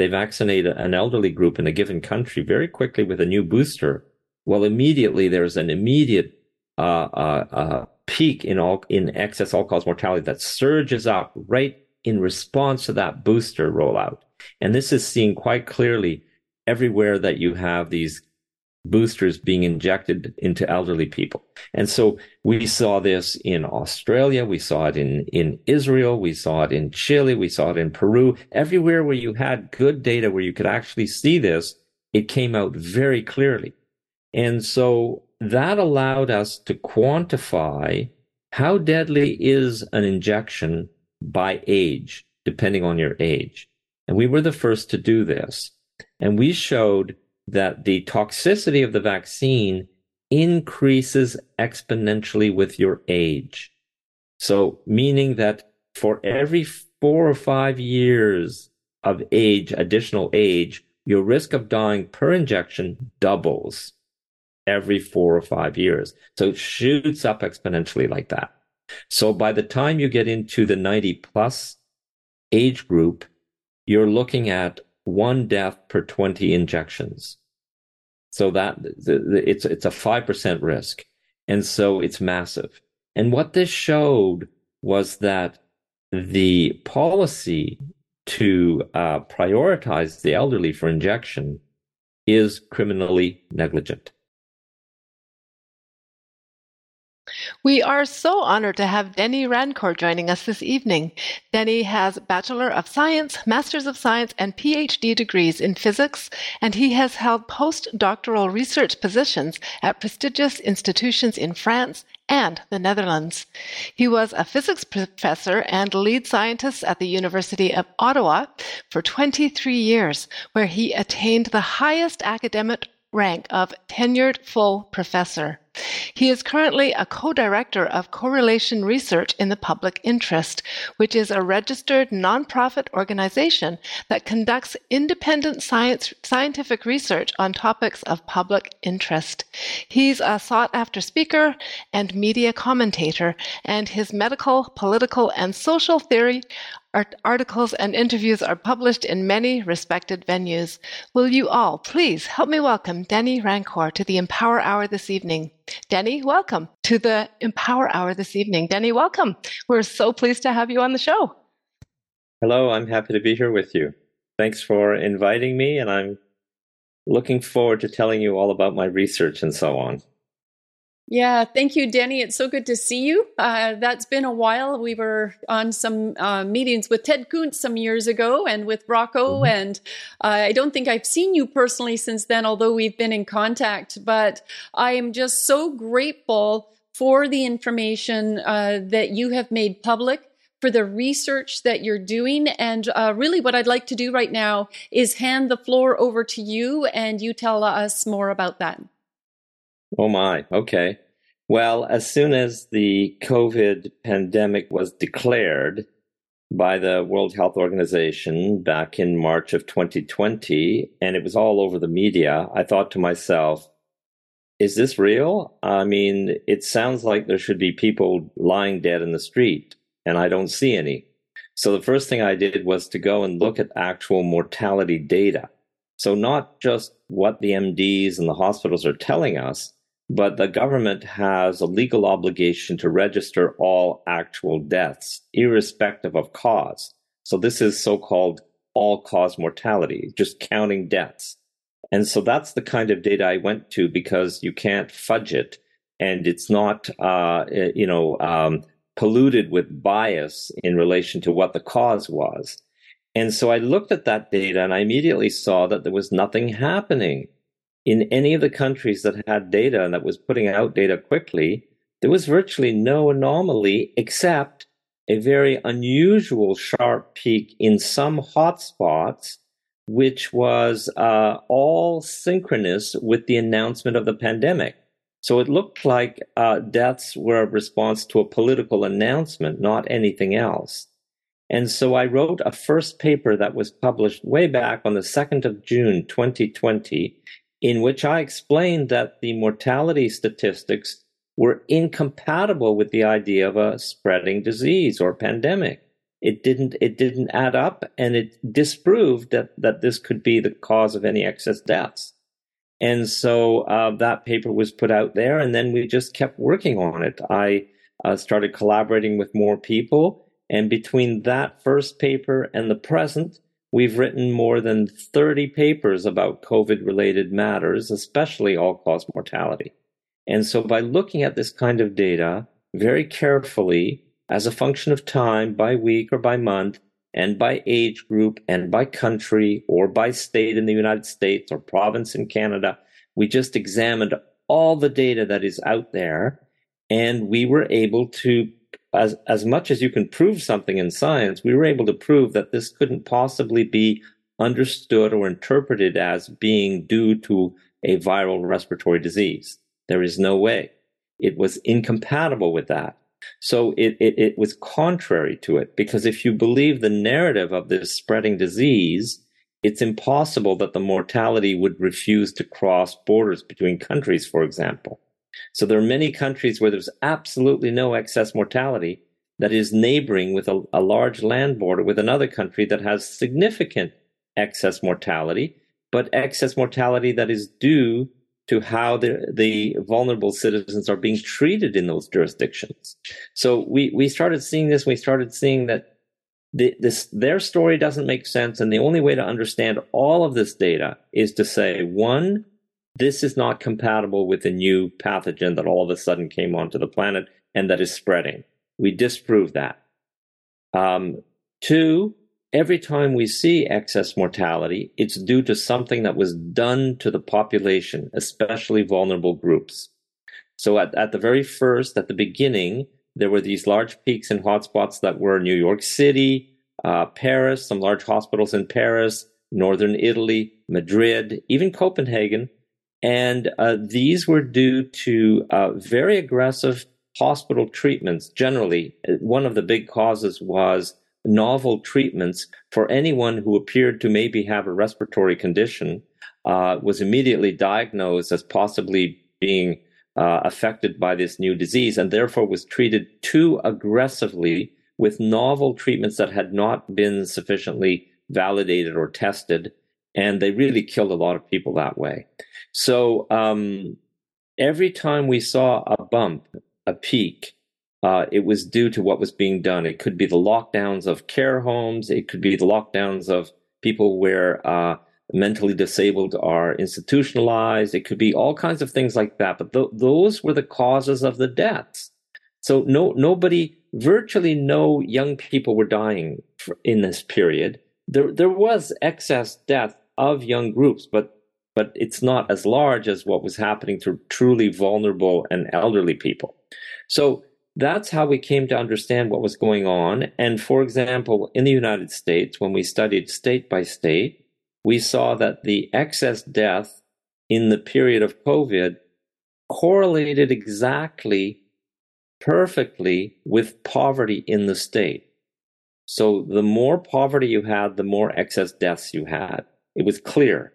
they vaccinate an elderly group in a given country very quickly with a new booster, well, immediately there's an immediate uh, uh, uh, peak in all in excess all cause mortality that surges up right in response to that booster rollout. And this is seen quite clearly everywhere that you have these boosters being injected into elderly people. And so we saw this in Australia, we saw it in, in Israel, we saw it in Chile, we saw it in Peru. Everywhere where you had good data where you could actually see this, it came out very clearly. And so that allowed us to quantify how deadly is an injection by age, depending on your age. And we were the first to do this. And we showed that the toxicity of the vaccine increases exponentially with your age. So, meaning that for every four or five years of age, additional age, your risk of dying per injection doubles every four or five years. So it shoots up exponentially like that. So by the time you get into the 90 plus age group, you're looking at one death per 20 injections. So that it's it's a five percent risk, and so it's massive. And what this showed was that the policy to uh, prioritize the elderly for injection is criminally negligent. We are so honored to have Denny Rancourt joining us this evening. Denny has Bachelor of Science, Masters of Science, and PhD degrees in physics, and he has held postdoctoral research positions at prestigious institutions in France and the Netherlands. He was a physics professor and lead scientist at the University of Ottawa for 23 years, where he attained the highest academic rank of tenured full professor. He is currently a co-director of Correlation Research in the Public Interest, which is a registered nonprofit organization that conducts independent science, scientific research on topics of public interest. He's a sought after speaker and media commentator, and his medical, political, and social theory articles and interviews are published in many respected venues. Will you all please help me welcome Denny Rancourt to the Empower Hour this evening? Denny, welcome to the Empower Hour this evening. Denny, welcome. We're so pleased to have you on the show. Hello, I'm happy to be here with you. Thanks for inviting me, and I'm looking forward to telling you all about my research and so on. Yeah, thank you, Denny. It's so good to see you. Uh, that's been a while. We were on some uh, meetings with Ted Kuntz some years ago and with Rocco, mm-hmm. and uh, I don't think I've seen you personally since then, although we've been in contact. But I am just so grateful for the information uh, that you have made public. For the research that you're doing. And uh, really, what I'd like to do right now is hand the floor over to you and you tell us more about that. Oh my. Okay. Well, as soon as the COVID pandemic was declared by the World Health Organization back in March of 2020, and it was all over the media, I thought to myself, is this real? I mean, it sounds like there should be people lying dead in the street, and I don't see any. So the first thing I did was to go and look at actual mortality data. So not just what the MDs and the hospitals are telling us, but the government has a legal obligation to register all actual deaths, irrespective of cause. So this is so-called all-cause mortality, just counting deaths. And so that's the kind of data I went to because you can't fudge it, and it's not, uh, you know, um, polluted with bias in relation to what the cause was. And so I looked at that data and I immediately saw that there was nothing happening in any of the countries that had data and that was putting out data quickly, there was virtually no anomaly except a very unusual sharp peak in some hotspots, which was uh, all synchronous with the announcement of the pandemic. So it looked like uh, deaths were a response to a political announcement, not anything else. And so I wrote a first paper that was published way back on the 2nd of June, 2020 in which I explained that the mortality statistics were incompatible with the idea of a spreading disease or pandemic. it didn't it didn't add up and it disproved that that this could be the cause of any excess deaths and so uh, that paper was put out there and then we just kept working on it i uh, started collaborating with more people and between that first paper and the present we've written more than 30 papers about covid related matters especially all cause mortality and so by looking at this kind of data very carefully as a function of time by week or by month and by age group and by country or by state in the United States or province in Canada. We just examined all the data that is out there and we were able to as as much as you can prove something in science, we were able to prove that this couldn't possibly be understood or interpreted as being due to a viral respiratory disease. There is no way. It was incompatible with that. So it, it, it was contrary to it because if you believe the narrative of this spreading disease, it's impossible that the mortality would refuse to cross borders between countries, for example. So there are many countries where there's absolutely no excess mortality that is neighboring with a, a large land border with another country that has significant excess mortality, but excess mortality that is due to how the, the vulnerable citizens are being treated in those jurisdictions. So we, we started seeing this. We started seeing that the, this their story doesn't make sense, and the only way to understand all of this data is to say one, this is not compatible with the new pathogen that all of a sudden came onto the planet and that is spreading. We disprove that. Um, two, every time we see excess mortality, it's due to something that was done to the population, especially vulnerable groups. So at, at the very first, at the beginning, there were these large peaks and hotspots that were New York City, uh, Paris, some large hospitals in Paris, northern Italy, Madrid, even Copenhagen. And uh, these were due to uh, very aggressive hospital treatments. Generally, one of the big causes was novel treatments for anyone who appeared to maybe have a respiratory condition uh, was immediately diagnosed as possibly being uh, affected by this new disease and therefore was treated too aggressively with novel treatments that had not been sufficiently validated or tested. And they really killed a lot of people that way. So um, every time we saw a bump, a peak, uh, it was due to what was being done. It could be the lockdowns of care homes. It could be the lockdowns of people where uh, mentally disabled are institutionalized. It could be all kinds of things like that. But th- those were the causes of the deaths. So no, nobody, virtually no young people were dying in this period. There, there was excess death of young groups, but but it's not as large as what was happening to truly vulnerable and elderly people. So that's how we came to understand what was going on. And for example, in the United States, when we studied state by state, we saw that the excess death in the period of COVID correlated exactly perfectly with poverty in the state. So the more poverty you had, the more excess deaths you had. It was clear.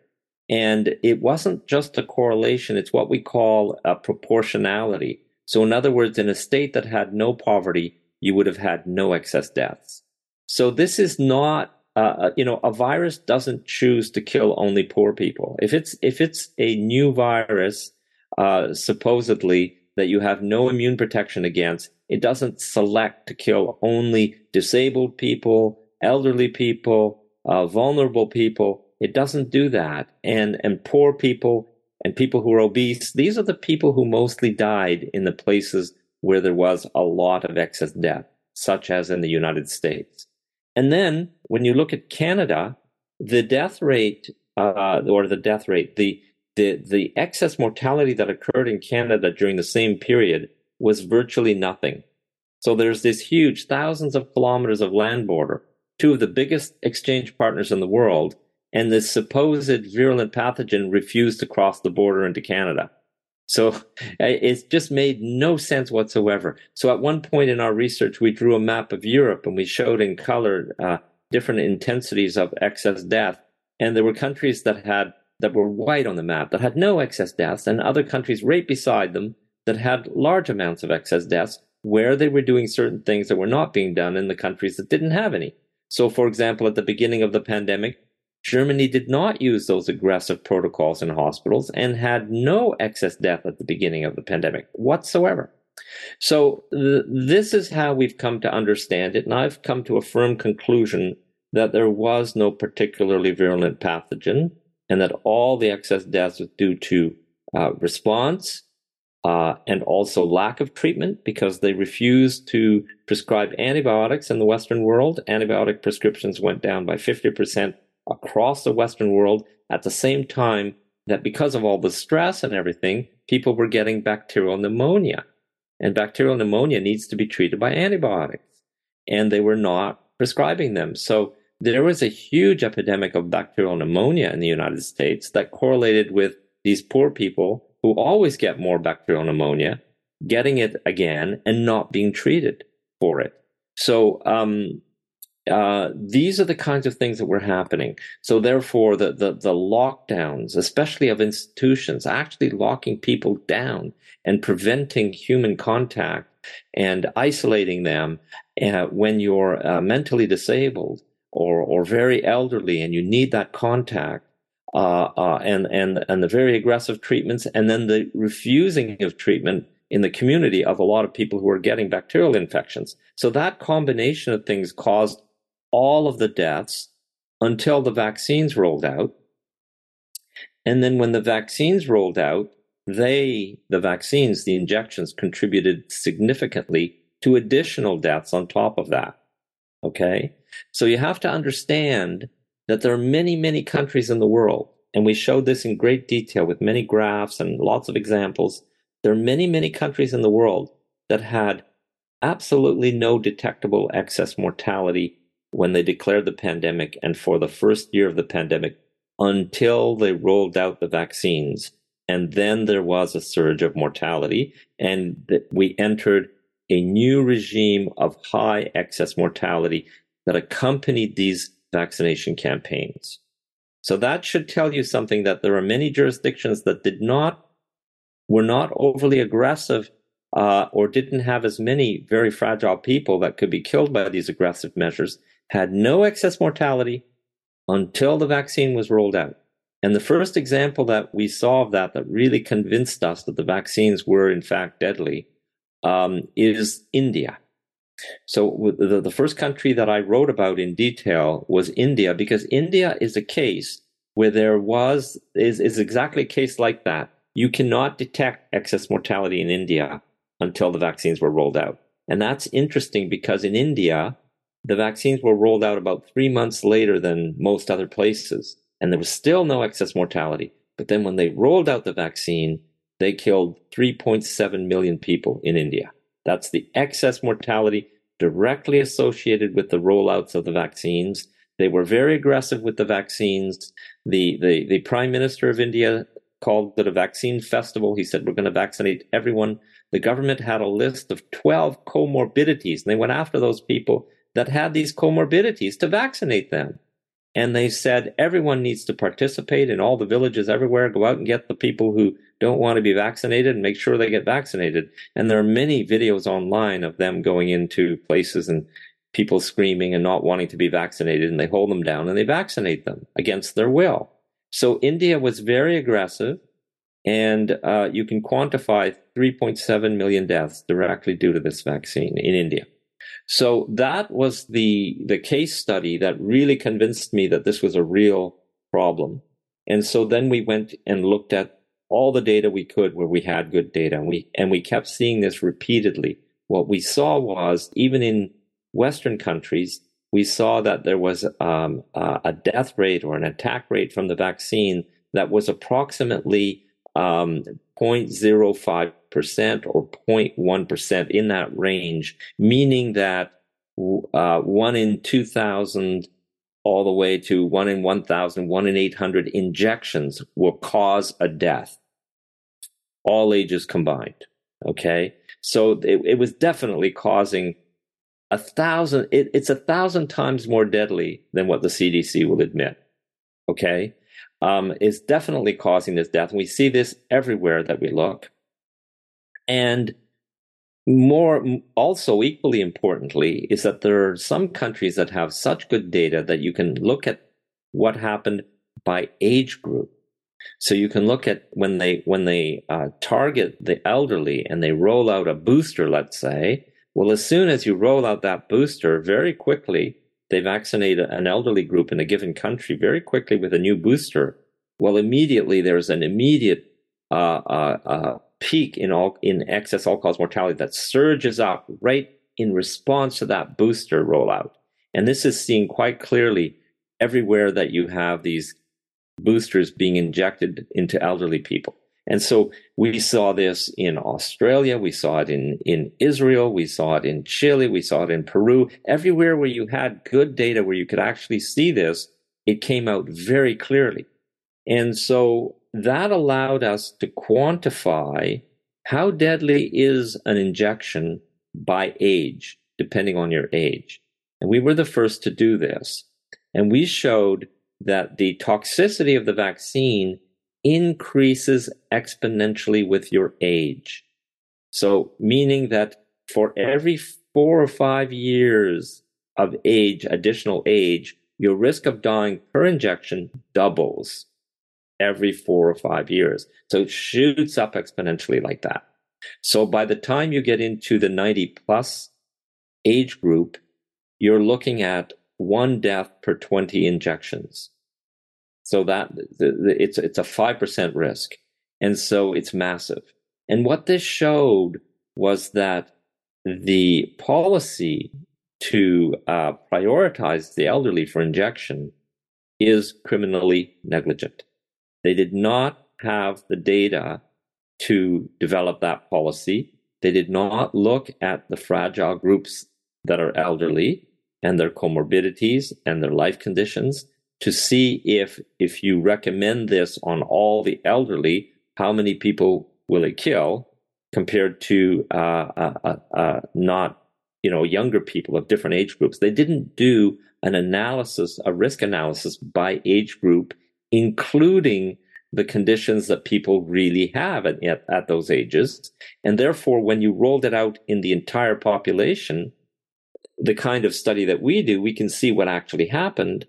And it wasn't just a correlation, it's what we call a proportionality. So, in other words, in a state that had no poverty, you would have had no excess deaths. So, this is not, uh, uh, you know, a virus doesn't choose to kill only poor people. If it's if it's a new virus, uh, supposedly that you have no immune protection against, it doesn't select to kill only disabled people, elderly people, uh, vulnerable people. It doesn't do that, and and poor people and people who are obese, these are the people who mostly died in the places where there was a lot of excess death, such as in the United States. And then when you look at Canada, the death rate, uh, or the death rate, the, the, the excess mortality that occurred in Canada during the same period was virtually nothing. So there's this huge thousands of kilometers of land border, two of the biggest exchange partners in the world, and this supposed virulent pathogen refused to cross the border into Canada. So it just made no sense whatsoever. So at one point in our research, we drew a map of Europe and we showed in color uh, different intensities of excess death. And there were countries that had that were white on the map that had no excess deaths, and other countries right beside them that had large amounts of excess deaths where they were doing certain things that were not being done in the countries that didn't have any. So, for example, at the beginning of the pandemic, Germany did not use those aggressive protocols in hospitals and had no excess death at the beginning of the pandemic whatsoever. So, th- this is how we've come to understand it. And I've come to a firm conclusion that there was no particularly virulent pathogen and that all the excess deaths was due to uh, response uh, and also lack of treatment because they refused to prescribe antibiotics in the Western world. Antibiotic prescriptions went down by 50% across the Western world at the same time that because of all the stress and everything, people were getting bacterial pneumonia. And bacterial pneumonia needs to be treated by antibiotics. And they were not prescribing them. So there was a huge epidemic of bacterial pneumonia in the United States that correlated with these poor people who always get more bacterial pneumonia, getting it again and not being treated for it. So um, uh, these are the kinds of things that were happening. So therefore, the, the, the lockdowns, especially of institutions, actually locking people down and preventing human contact and isolating them uh, when you're uh, mentally disabled or or very elderly and you need that contact uh, uh, and and and the very aggressive treatments, and then the refusing of treatment in the community of a lot of people who are getting bacterial infections. So that combination of things caused all of the deaths until the vaccines rolled out. And then when the vaccines rolled out, they, the vaccines, the injections contributed significantly to additional deaths on top of that. Okay. So you have to understand that there are many, many countries in the world, and we showed this in great detail with many graphs and lots of examples. There are many, many countries in the world that had absolutely no detectable excess mortality when they declared the pandemic and for the first year of the pandemic until they rolled out the vaccines. And then there was a surge of mortality, and we entered a new regime of high excess mortality that accompanied these vaccination campaigns. So that should tell you something that there are many jurisdictions that did not, were not overly aggressive uh, or didn't have as many very fragile people that could be killed by these aggressive measures, had no excess mortality until the vaccine was rolled out. And the first example that we saw of that that really convinced us that the vaccines were in fact deadly um, is India. So the, the first country that I wrote about in detail was India because India is a case where there was is, is exactly a case like that. You cannot detect excess mortality in India until the vaccines were rolled out. And that's interesting because in India, the vaccines were rolled out about three months later than most other places. And there was still no excess mortality. But then when they rolled out the vaccine, they killed 3.7 million people in India. That's the excess mortality directly associated with the rollouts of the vaccines. They were very aggressive with the vaccines. The, the, the prime minister of India called it a vaccine festival. He said, we're going to vaccinate everyone. The government had a list of 12 comorbidities and they went after those people that had these comorbidities to vaccinate them. And they said everyone needs to participate in all the villages everywhere. Go out and get the people who don't want to be vaccinated and make sure they get vaccinated. And there are many videos online of them going into places and people screaming and not wanting to be vaccinated. And they hold them down and they vaccinate them against their will. So India was very aggressive. And uh, you can quantify 3.7 million deaths directly due to this vaccine in India. So that was the, the case study that really convinced me that this was a real problem. And so then we went and looked at all the data we could where we had good data and we, and we kept seeing this repeatedly. What we saw was even in Western countries, we saw that there was um, a death rate or an attack rate from the vaccine that was approximately um, 0.05 percent or 0.1% in that range, meaning that uh, one in 2,000 all the way to one in 1,000, one in 800 injections will cause a death, all ages combined. Okay. So it, it was definitely causing a thousand, it, it's a thousand times more deadly than what the CDC will admit. Okay. Um, is definitely causing this death. And we see this everywhere that we look. And more also equally importantly is that there are some countries that have such good data that you can look at what happened by age group. So you can look at when they when they uh, target the elderly and they roll out a booster let's say well as soon as you roll out that booster very quickly they vaccinate an elderly group in a given country very quickly with a new booster. Well immediately there's an immediate uh, uh, uh peak in all in excess all cause mortality that surges up right in response to that booster rollout. And this is seen quite clearly everywhere that you have these boosters being injected into elderly people. And so we saw this in Australia, we saw it in, in Israel, we saw it in Chile, we saw it in Peru. Everywhere where you had good data where you could actually see this, it came out very clearly. And so that allowed us to quantify how deadly is an injection by age, depending on your age. And we were the first to do this. And we showed that the toxicity of the vaccine increases exponentially with your age. So, meaning that for every four or five years of age, additional age, your risk of dying per injection doubles every four or five years. So it shoots up exponentially like that. So by the time you get into the 90 plus age group, you're looking at one death per 20 injections. So that it's it's a 5% risk. And so it's massive. And what this showed was that the policy to uh, prioritize the elderly for injection is criminally negligent. They did not have the data to develop that policy. They did not look at the fragile groups that are elderly and their comorbidities and their life conditions to see if if you recommend this on all the elderly, how many people will it kill compared to uh, uh, uh, uh not you know younger people of different age groups. They didn't do an analysis, a risk analysis by age group including the conditions that people really have at, at, those ages. And therefore, when you rolled it out in the entire population, the kind of study that we do, we can see what actually happened.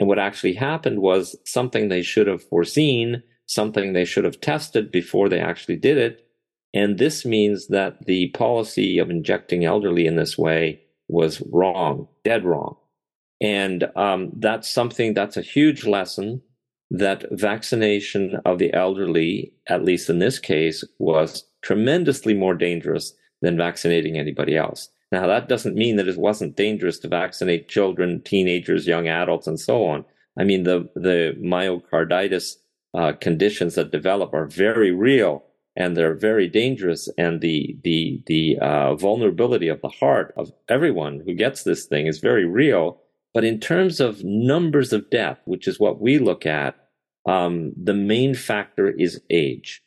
And what actually happened was something they should have foreseen, something they should have tested before they actually did it. And this means that the policy of injecting elderly in this way was wrong, dead wrong. And um, that's something that's a huge lesson that vaccination of the elderly, at least in this case, was tremendously more dangerous than vaccinating anybody else. Now, that doesn't mean that it wasn't dangerous to vaccinate children, teenagers, young adults, and so on. I mean, the, the myocarditis uh, conditions that develop are very real and they're very dangerous. And the, the, the uh, vulnerability of the heart of everyone who gets this thing is very real. But in terms of numbers of death, which is what we look at, um, the main factor is age.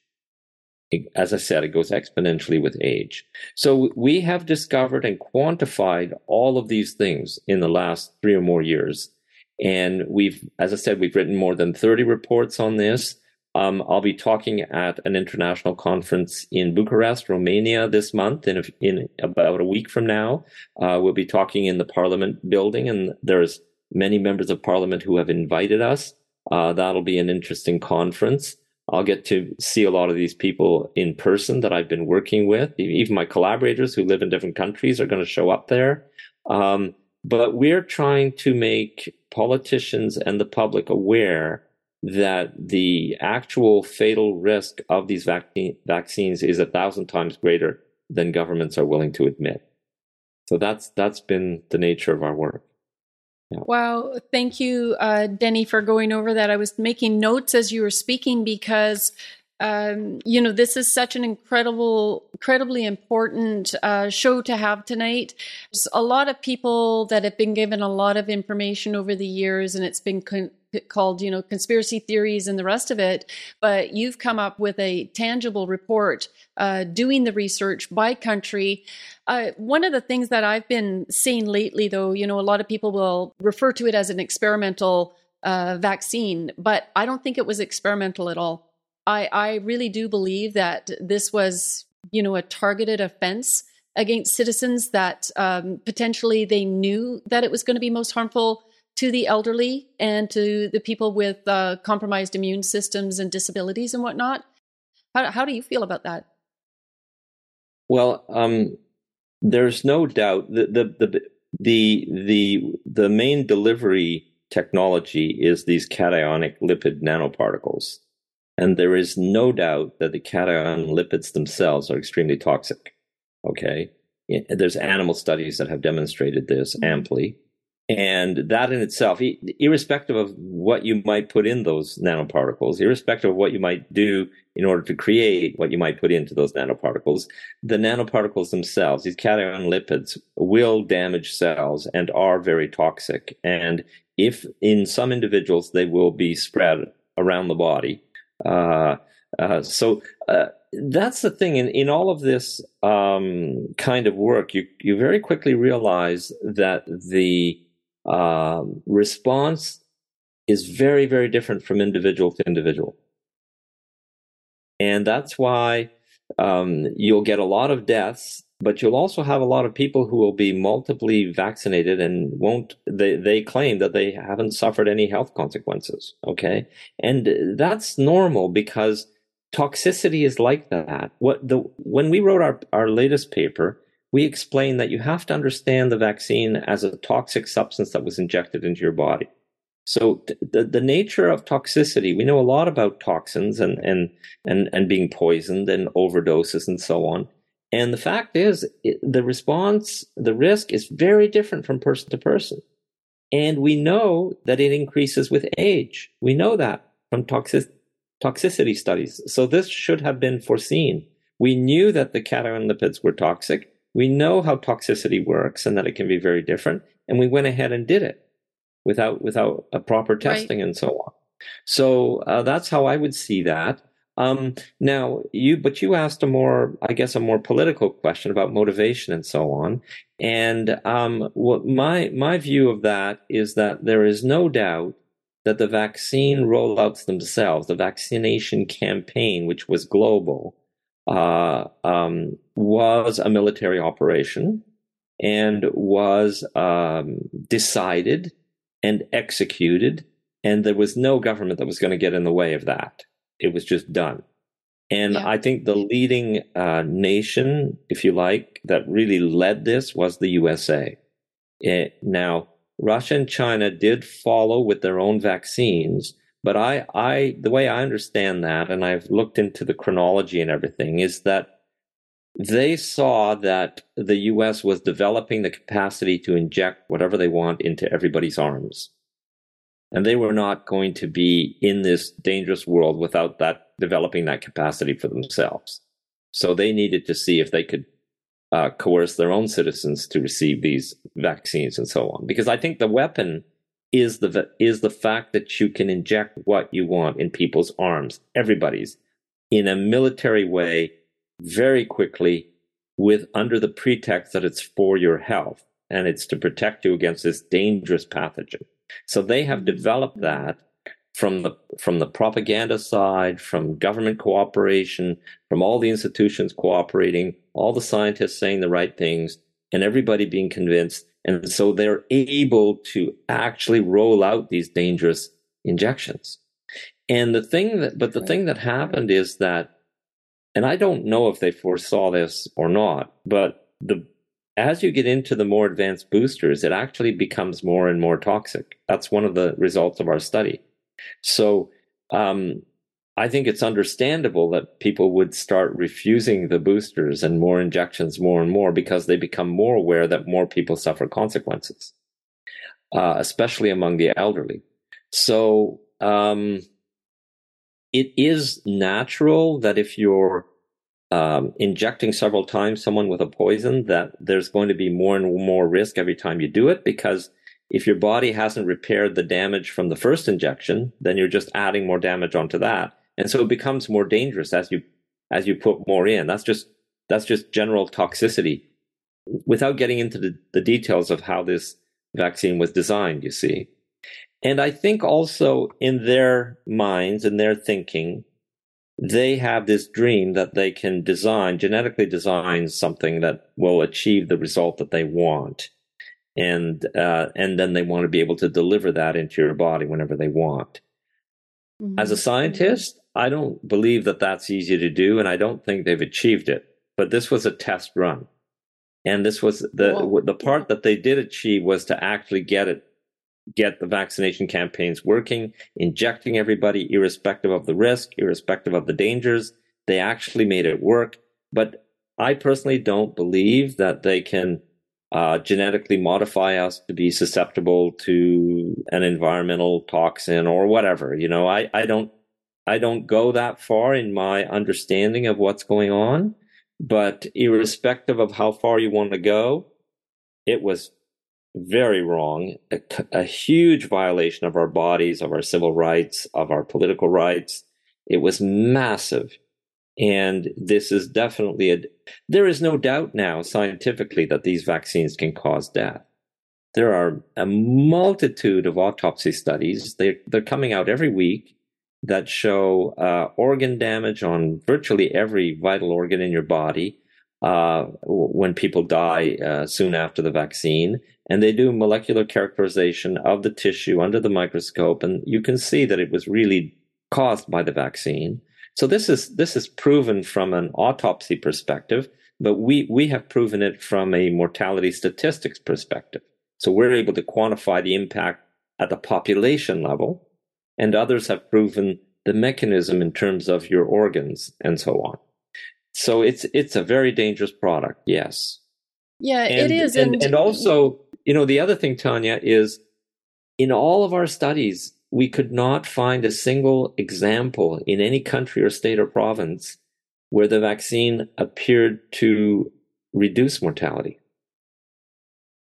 As I said, it goes exponentially with age. So we have discovered and quantified all of these things in the last three or more years. And we've, as I said, we've written more than 30 reports on this. Um, I'll be talking at an international conference in Bucharest, Romania this month in, a, in about a week from now. Uh, we'll be talking in the parliament building and there's many members of parliament who have invited us. Uh, that'll be an interesting conference. I'll get to see a lot of these people in person that I've been working with. Even my collaborators who live in different countries are going to show up there. Um, but we're trying to make politicians and the public aware that the actual fatal risk of these vac- vaccines is a thousand times greater than governments are willing to admit. So that's that's been the nature of our work. Yeah. Wow. Thank you, uh, Denny, for going over that. I was making notes as you were speaking because, um, you know, this is such an incredible, incredibly important uh, show to have tonight. There's a lot of people that have been given a lot of information over the years, and it's been con- called, you know, conspiracy theories and the rest of it. But you've come up with a tangible report, uh, doing the research by country. Uh, one of the things that I've been seeing lately, though, you know, a lot of people will refer to it as an experimental uh, vaccine, but I don't think it was experimental at all. I, I really do believe that this was, you know, a targeted offense against citizens that um, potentially they knew that it was going to be most harmful to the elderly and to the people with uh, compromised immune systems and disabilities and whatnot. How, how do you feel about that? Well, um, there's no doubt the, the the the the the main delivery technology is these cationic lipid nanoparticles, and there is no doubt that the cation lipids themselves are extremely toxic. Okay. There's animal studies that have demonstrated this mm-hmm. amply. And that in itself, irrespective of what you might put in those nanoparticles, irrespective of what you might do in order to create what you might put into those nanoparticles, the nanoparticles themselves, these cation lipids, will damage cells and are very toxic. And if in some individuals they will be spread around the body, uh, uh, so uh, that's the thing in, in all of this um, kind of work you, you very quickly realize that the um, response is very very different from individual to individual and that's why um, you'll get a lot of deaths but you'll also have a lot of people who will be multiply vaccinated and won't they, they claim that they haven't suffered any health consequences okay and that's normal because toxicity is like that. What the when we wrote our, our latest paper, we explain that you have to understand the vaccine as a toxic substance that was injected into your body. So the the nature of toxicity, we know a lot about toxins and and and and being poisoned and overdoses and so on. And the fact is, it, the response, the risk is very different from person to person. And we know that it increases with age. We know that from toxic, toxicity studies. So this should have been foreseen. We knew that the cation lipids were toxic. We know how toxicity works and that it can be very different. And we went ahead and did it without without a proper testing right. and so on. So uh, that's how I would see that. Um, now you, but you asked a more, I guess, a more political question about motivation and so on. And um, what my my view of that is that there is no doubt that the vaccine rollouts themselves, the vaccination campaign, which was global, uh, um, was a military operation and was um, decided and executed. And there was no government that was going to get in the way of that. It was just done. And yeah. I think the leading uh, nation, if you like, that really led this was the USA. It, now, Russia and China did follow with their own vaccines, but I, I, the way I understand that, and I've looked into the chronology and everything, is that they saw that the U.S. was developing the capacity to inject whatever they want into everybody's arms, and they were not going to be in this dangerous world without that developing that capacity for themselves. So they needed to see if they could uh, coerce their own citizens to receive these vaccines and so on. Because I think the weapon is the is the fact that you can inject what you want in people's arms, everybody's, in a military way, very quickly, with under the pretext that it's for your health and it's to protect you against this dangerous pathogen. So they have developed that from the from the propaganda side, from government cooperation, from all the institutions cooperating, all the scientists saying the right things, and everybody being convinced. And so they're able to actually roll out these dangerous injections. And the thing that, but the thing that happened is that, and I don't know if they foresaw this or not, but the as you get into the more advanced boosters, it actually becomes more and more toxic. That's one of the results of our study. So um, I think it's understandable that people would start refusing the boosters and more injections more and more because they become more aware that more people suffer consequences, uh, especially among the elderly. So um, it is natural that if you're um, injecting several times someone with a poison, that there's going to be more and more risk every time you do it because if your body hasn't repaired the damage from the first injection, then you're just adding more damage onto that. And so it becomes more dangerous as you as you put more in. That's just that's just general toxicity without getting into the, the details of how this vaccine was designed, you see. And I think also in their minds and their thinking, they have this dream that they can design, genetically design something that will achieve the result that they want. And, uh, and then they want to be able to deliver that into your body whenever they want. Mm-hmm. As a scientist, I don't believe that that's easy to do, and I don't think they've achieved it. But this was a test run. And this was the, Whoa. the part that they did achieve was to actually get it get the vaccination campaigns working, injecting everybody, irrespective of the risk, irrespective of the dangers. They actually made it work. But I personally don't believe that they can uh, genetically modify us to be susceptible to an environmental toxin or whatever. You know, I, I don't, I don't go that far in my understanding of what's going on. But irrespective of how far you want to go, it was very wrong, a, a, huge violation of our bodies, of our civil rights, of our political rights. It was massive. And this is definitely a, there is no doubt now scientifically that these vaccines can cause death. There are a multitude of autopsy studies. They're, they're coming out every week that show uh, organ damage on virtually every vital organ in your body uh, when people die uh, soon after the vaccine and they do molecular characterization of the tissue under the microscope, and you can see that it was really caused by the vaccine. So this is this is proven from an autopsy perspective, but we we have proven it from a mortality statistics perspective. So we're able to quantify the impact at the population level, and others have proven the mechanism in terms of your organs and so on. So it's it's a very dangerous product, yes. Yeah, and, it is, and, and, and also you know, the other thing, Tanya, is in all of our studies, we could not find a single example in any country or state or province where the vaccine appeared to reduce mortality.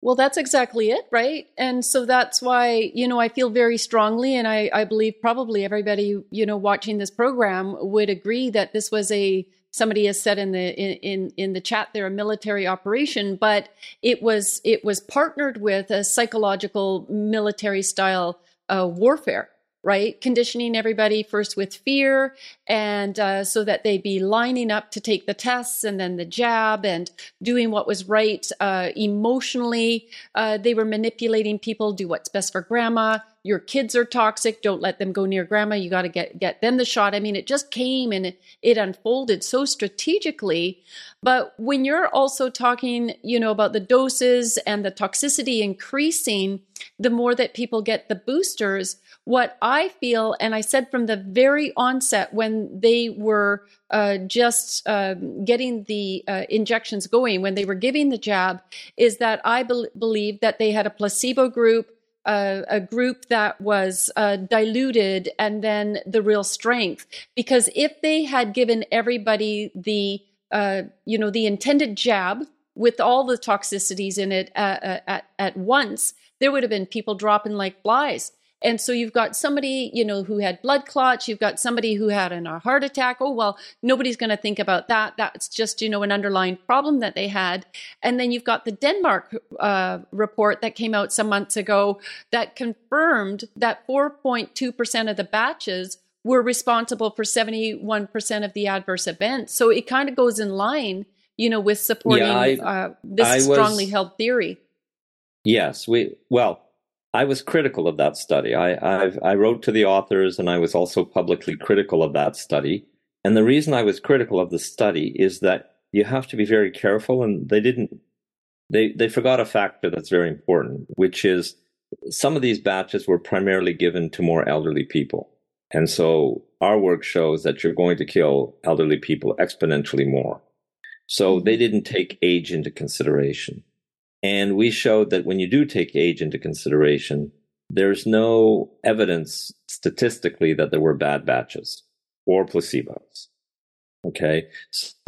Well, that's exactly it, right? And so that's why, you know, I feel very strongly, and I, I believe probably everybody, you know, watching this program would agree that this was a somebody has said in the in in the chat there a military operation but it was it was partnered with a psychological military style uh, warfare right? Conditioning everybody first with fear, and uh, so that they'd be lining up to take the tests and then the jab and doing what was right uh, emotionally. Uh, they were manipulating people, do what's best for grandma. Your kids are toxic. Don't let them go near grandma. You got to get get them the shot. I mean, it just came and it, it unfolded so strategically. But when you're also talking, you know, about the doses and the toxicity increasing, the more that people get the boosters, what I feel, and I said from the very onset when they were uh, just uh, getting the uh, injections going, when they were giving the jab, is that I be- believe that they had a placebo group. Uh, a group that was uh, diluted and then the real strength because if they had given everybody the uh, you know the intended jab with all the toxicities in it at, at once there would have been people dropping like flies and so you've got somebody, you know, who had blood clots. You've got somebody who had an, a heart attack. Oh, well, nobody's going to think about that. That's just, you know, an underlying problem that they had. And then you've got the Denmark uh, report that came out some months ago that confirmed that 4.2% of the batches were responsible for 71% of the adverse events. So it kind of goes in line, you know, with supporting yeah, I, uh, this I strongly was, held theory. Yes, we well, I was critical of that study. I, I've, I wrote to the authors and I was also publicly critical of that study. And the reason I was critical of the study is that you have to be very careful. And they didn't, they, they forgot a factor that's very important, which is some of these batches were primarily given to more elderly people. And so our work shows that you're going to kill elderly people exponentially more. So they didn't take age into consideration. And we showed that when you do take age into consideration, there's no evidence statistically that there were bad batches or placebos. Okay.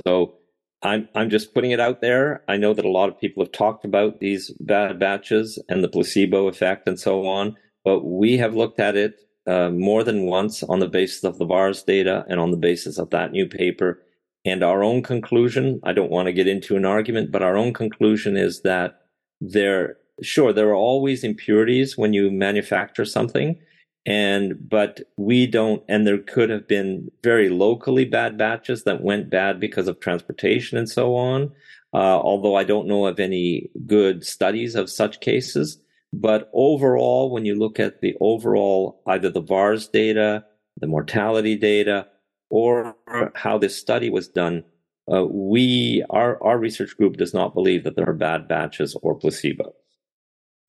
So I'm, I'm just putting it out there. I know that a lot of people have talked about these bad batches and the placebo effect and so on, but we have looked at it uh, more than once on the basis of the VAERS data and on the basis of that new paper. And our own conclusion, I don't want to get into an argument, but our own conclusion is that there, sure, there are always impurities when you manufacture something. And, but we don't, and there could have been very locally bad batches that went bad because of transportation and so on. Uh, although I don't know of any good studies of such cases. But overall, when you look at the overall, either the VAERS data, the mortality data, or how this study was done, uh, we, our, our research group does not believe that there are bad batches or placebos.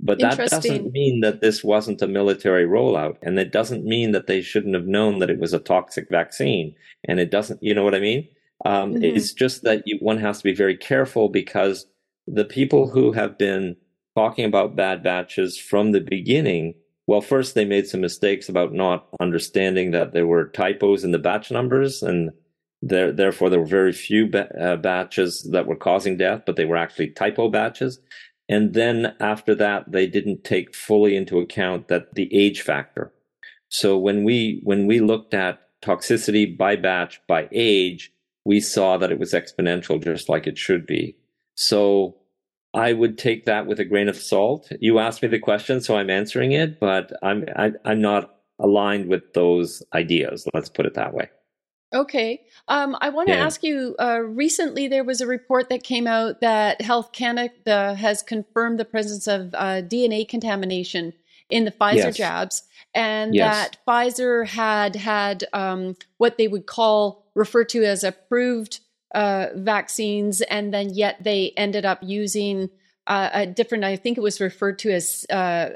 But that doesn't mean that this wasn't a military rollout. And it doesn't mean that they shouldn't have known that it was a toxic vaccine. And it doesn't, you know what I mean? Um, mm-hmm. It's just that you, one has to be very careful because the people who have been talking about bad batches from the beginning, well, first they made some mistakes about not understanding that there were typos in the batch numbers and there, therefore there were very few ba- uh, batches that were causing death, but they were actually typo batches. And then after that, they didn't take fully into account that the age factor. So when we, when we looked at toxicity by batch by age, we saw that it was exponential just like it should be. So I would take that with a grain of salt. You asked me the question, so I'm answering it, but I'm I, am i am not aligned with those ideas. Let's put it that way. Okay. Um, I want to yeah. ask you. Uh, recently, there was a report that came out that Health Canada has confirmed the presence of uh, DNA contamination in the Pfizer yes. jabs, and yes. that Pfizer had had um, what they would call refer to as approved uh, vaccines, and then yet they ended up using uh, a different. I think it was referred to as uh,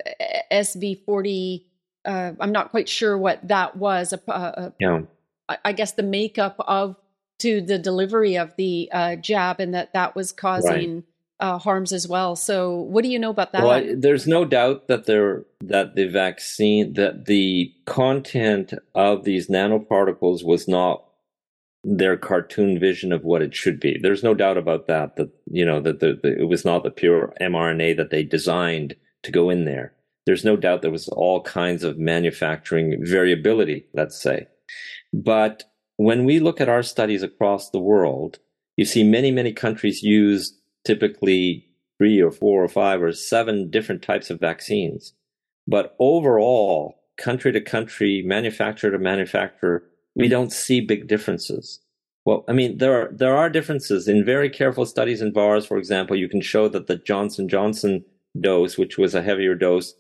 SV forty. Uh, I'm not quite sure what that was. A, a, yeah I guess the makeup of to the delivery of the uh, jab, and that that was causing right. uh, harms as well. So, what do you know about that? Well, I, there's no doubt that there that the vaccine that the content of these nanoparticles was not their cartoon vision of what it should be. There's no doubt about that. That you know that the, the, it was not the pure mRNA that they designed to go in there. There's no doubt there was all kinds of manufacturing variability. Let's say. But when we look at our studies across the world, you see many, many countries use typically three or four or five or seven different types of vaccines. But overall, country to country, manufacturer to manufacturer, we don't see big differences. Well, I mean, there are, there are differences in very careful studies in VAERS, for example, you can show that the Johnson Johnson dose, which was a heavier dose,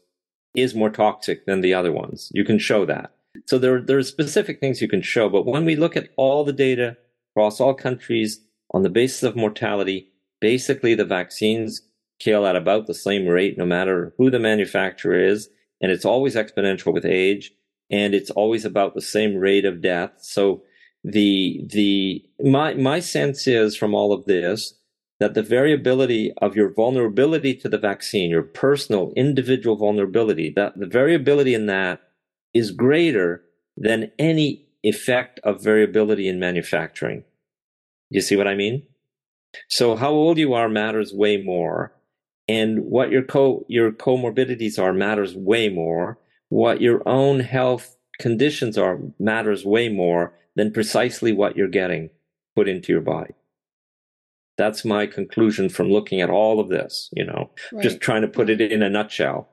is more toxic than the other ones. You can show that. So there, there are specific things you can show, but when we look at all the data across all countries on the basis of mortality, basically the vaccines kill at about the same rate no matter who the manufacturer is, and it's always exponential with age, and it's always about the same rate of death. So the the my my sense is from all of this that the variability of your vulnerability to the vaccine, your personal individual vulnerability, that the variability in that is greater than any effect of variability in manufacturing. You see what I mean? So how old you are matters way more. And what your co your comorbidities are matters way more. What your own health conditions are matters way more than precisely what you're getting put into your body. That's my conclusion from looking at all of this, you know, right. just trying to put it in a nutshell.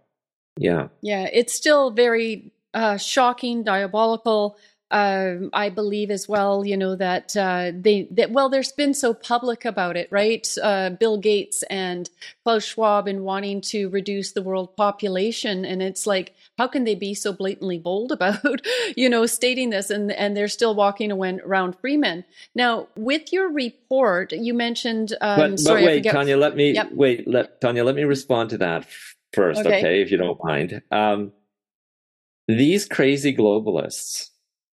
Yeah. Yeah. It's still very uh, shocking, diabolical. Uh, I believe as well, you know that uh, they that well, there's been so public about it, right? Uh, Bill Gates and Klaus Schwab and wanting to reduce the world population, and it's like, how can they be so blatantly bold about, you know, stating this, and and they're still walking around free men. Now, with your report, you mentioned. Um, but, but sorry, wait, Tanya, let me yep. wait. Let Tanya, let me respond to that first, okay, okay if you don't mind. Um, these crazy globalists,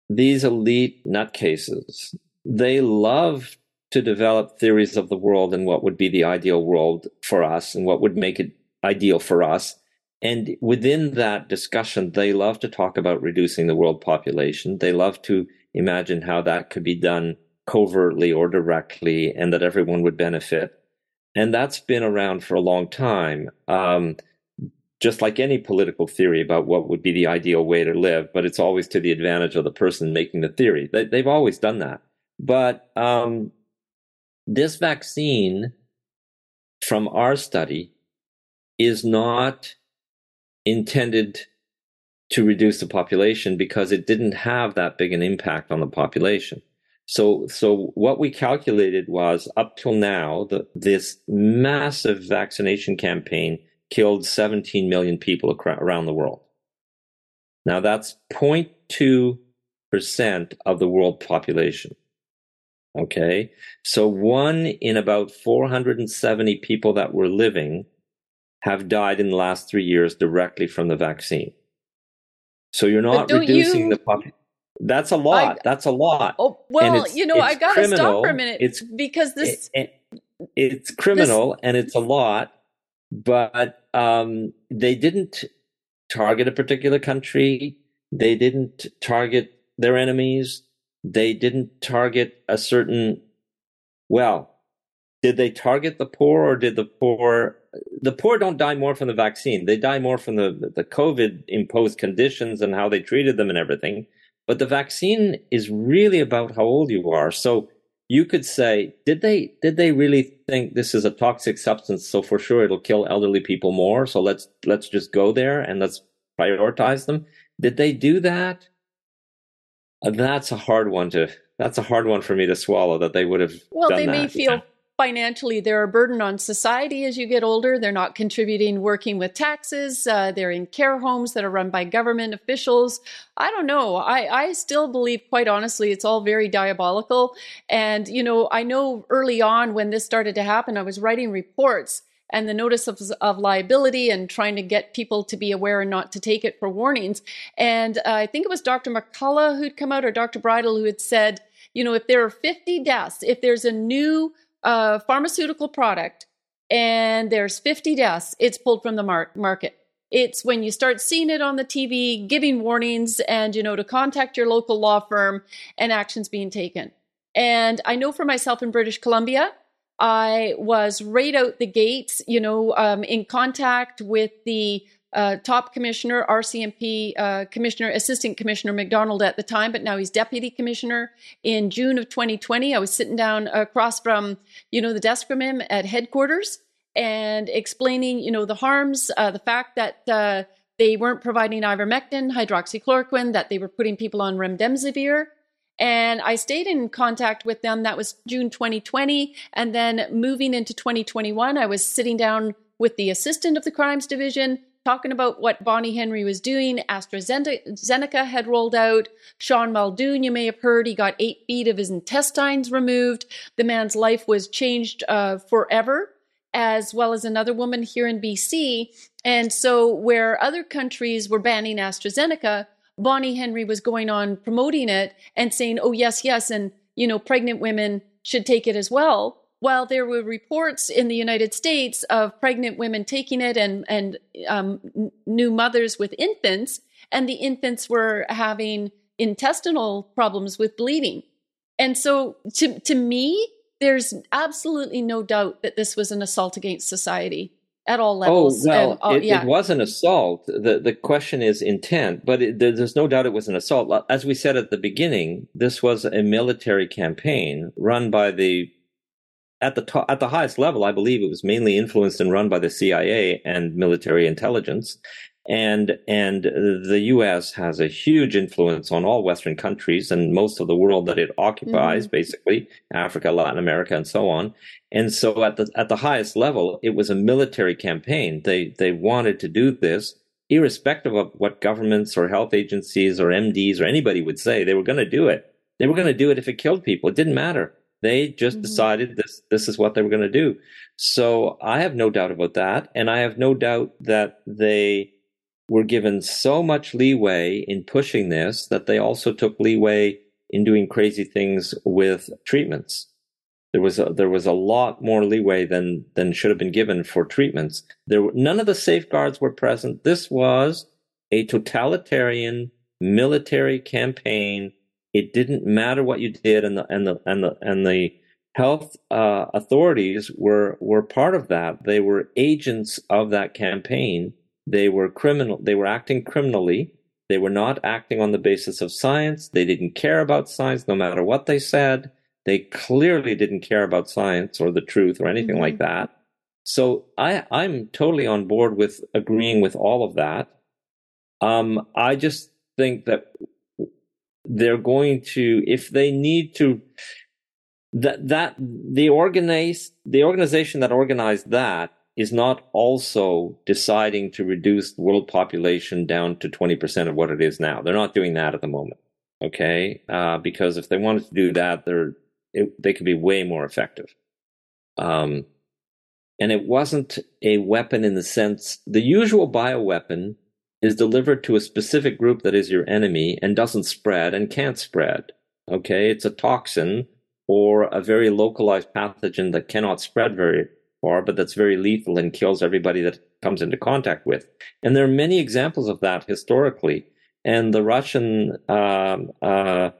these elite nutcases, they love to develop theories of the world and what would be the ideal world for us and what would make it ideal for us. And within that discussion, they love to talk about reducing the world population. They love to imagine how that could be done covertly or directly and that everyone would benefit. And that's been around for a long time. Um, just like any political theory about what would be the ideal way to live, but it's always to the advantage of the person making the theory. They, have always done that. But um, this vaccine from our study is not intended to reduce the population because it didn't have that big an impact on the population. So, so what we calculated was up till now, this massive vaccination campaign killed 17 million people around the world. Now that's 0.2% of the world population. Okay. So one in about 470 people that were living have died in the last three years directly from the vaccine. So you're not reducing you, the population. That's a lot. I, That's a lot. Oh well, you know, I got to stop for a minute. It's because this. It, it, it's criminal this, and it's a lot, but um, they didn't target a particular country. They didn't target their enemies. They didn't target a certain. Well, did they target the poor or did the poor the poor don't die more from the vaccine. They die more from the the covid imposed conditions and how they treated them and everything. But the vaccine is really about how old you are. So you could say did they did they really think this is a toxic substance? So for sure it'll kill elderly people more. So let's let's just go there and let's prioritize them. Did they do that? That's a hard one to that's a hard one for me to swallow that they would have well they that. may feel financially they're a burden on society as you get older. They're not contributing working with taxes uh, they're in care homes that are run by government officials. I don't know. I, I still believe quite honestly it's all very diabolical. And you know i know early on when this started to happen i was writing reports and the notice of, of liability and trying to get people to be aware and not to take it for warnings. And uh, i think it was dr mccullough who'd come out or dr bridle who had said you know if there are 50 deaths if there's a new a pharmaceutical product and there's 50 deaths, it's pulled from the mar- market. It's when you start seeing it on the TV, giving warnings and, you know, to contact your local law firm and actions being taken. And I know for myself in British Columbia, I was right out the gates, you know, um, in contact with the uh, top commissioner, RCMP uh, commissioner, assistant commissioner McDonald at the time, but now he's deputy commissioner. In June of 2020, I was sitting down across from, you know, the desk from him at headquarters and explaining, you know, the harms, uh, the fact that uh, they weren't providing ivermectin, hydroxychloroquine, that they were putting people on remdesivir. And I stayed in contact with them. That was June 2020. And then moving into 2021, I was sitting down with the assistant of the crimes division, talking about what Bonnie Henry was doing. AstraZeneca had rolled out. Sean Muldoon, you may have heard, he got eight feet of his intestines removed. The man's life was changed uh, forever, as well as another woman here in BC. And so, where other countries were banning AstraZeneca, Bonnie Henry was going on promoting it and saying, oh, yes, yes, and, you know, pregnant women should take it as well while there were reports in the United States of pregnant women taking it and and um, new mothers with infants, and the infants were having intestinal problems with bleeding. And so, to to me, there's absolutely no doubt that this was an assault against society at all levels. Oh well, and, uh, it, yeah. it, was an assault. the The question is intent, but it, there's no doubt it was an assault. As we said at the beginning, this was a military campaign run by the at the to- at the highest level, I believe it was mainly influenced and run by the CIA and military intelligence, and and the U.S. has a huge influence on all Western countries and most of the world that it occupies, mm-hmm. basically Africa, Latin America, and so on. And so at the at the highest level, it was a military campaign. They they wanted to do this irrespective of what governments or health agencies or MDs or anybody would say. They were going to do it. They were going to do it if it killed people. It didn't matter. They just mm-hmm. decided this this is what they were going to do. So I have no doubt about that, and I have no doubt that they were given so much leeway in pushing this that they also took leeway in doing crazy things with treatments. There was a, there was a lot more leeway than than should have been given for treatments. There were, none of the safeguards were present. This was a totalitarian military campaign it didn't matter what you did, and the and the and the and the health uh, authorities were were part of that. They were agents of that campaign. They were criminal. They were acting criminally. They were not acting on the basis of science. They didn't care about science, no matter what they said. They clearly didn't care about science or the truth or anything mm-hmm. like that. So I, I'm totally on board with agreeing with all of that. Um, I just think that they're going to, if they need to, that that the organize the organization that organized that is not also deciding to reduce the world population down to 20% of what it is now. They're not doing that at the moment. Okay. Uh, because if they wanted to do that, they're, it, they could be way more effective. Um, and it wasn't a weapon in the sense, the usual bioweapon is delivered to a specific group that is your enemy and doesn't spread and can't spread. Okay. It's a toxin or a very localized pathogen that cannot spread very far, but that's very lethal and kills everybody that comes into contact with. And there are many examples of that historically. And the Russian, um, uh,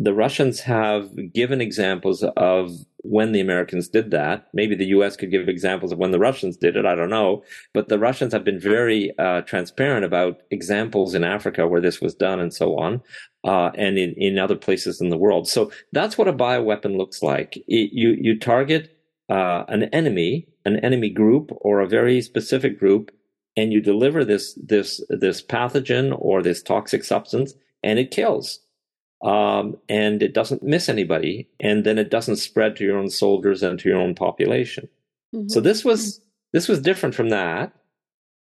the Russians have given examples of when the Americans did that. Maybe the U.S. could give examples of when the Russians did it. I don't know. But the Russians have been very uh, transparent about examples in Africa where this was done and so on, uh, and in, in other places in the world. So that's what a bioweapon looks like. It, you you target uh, an enemy, an enemy group, or a very specific group, and you deliver this this this pathogen or this toxic substance, and it kills. Um, and it doesn't miss anybody, and then it doesn't spread to your own soldiers and to your own population. Mm-hmm. So this was mm-hmm. this was different from that,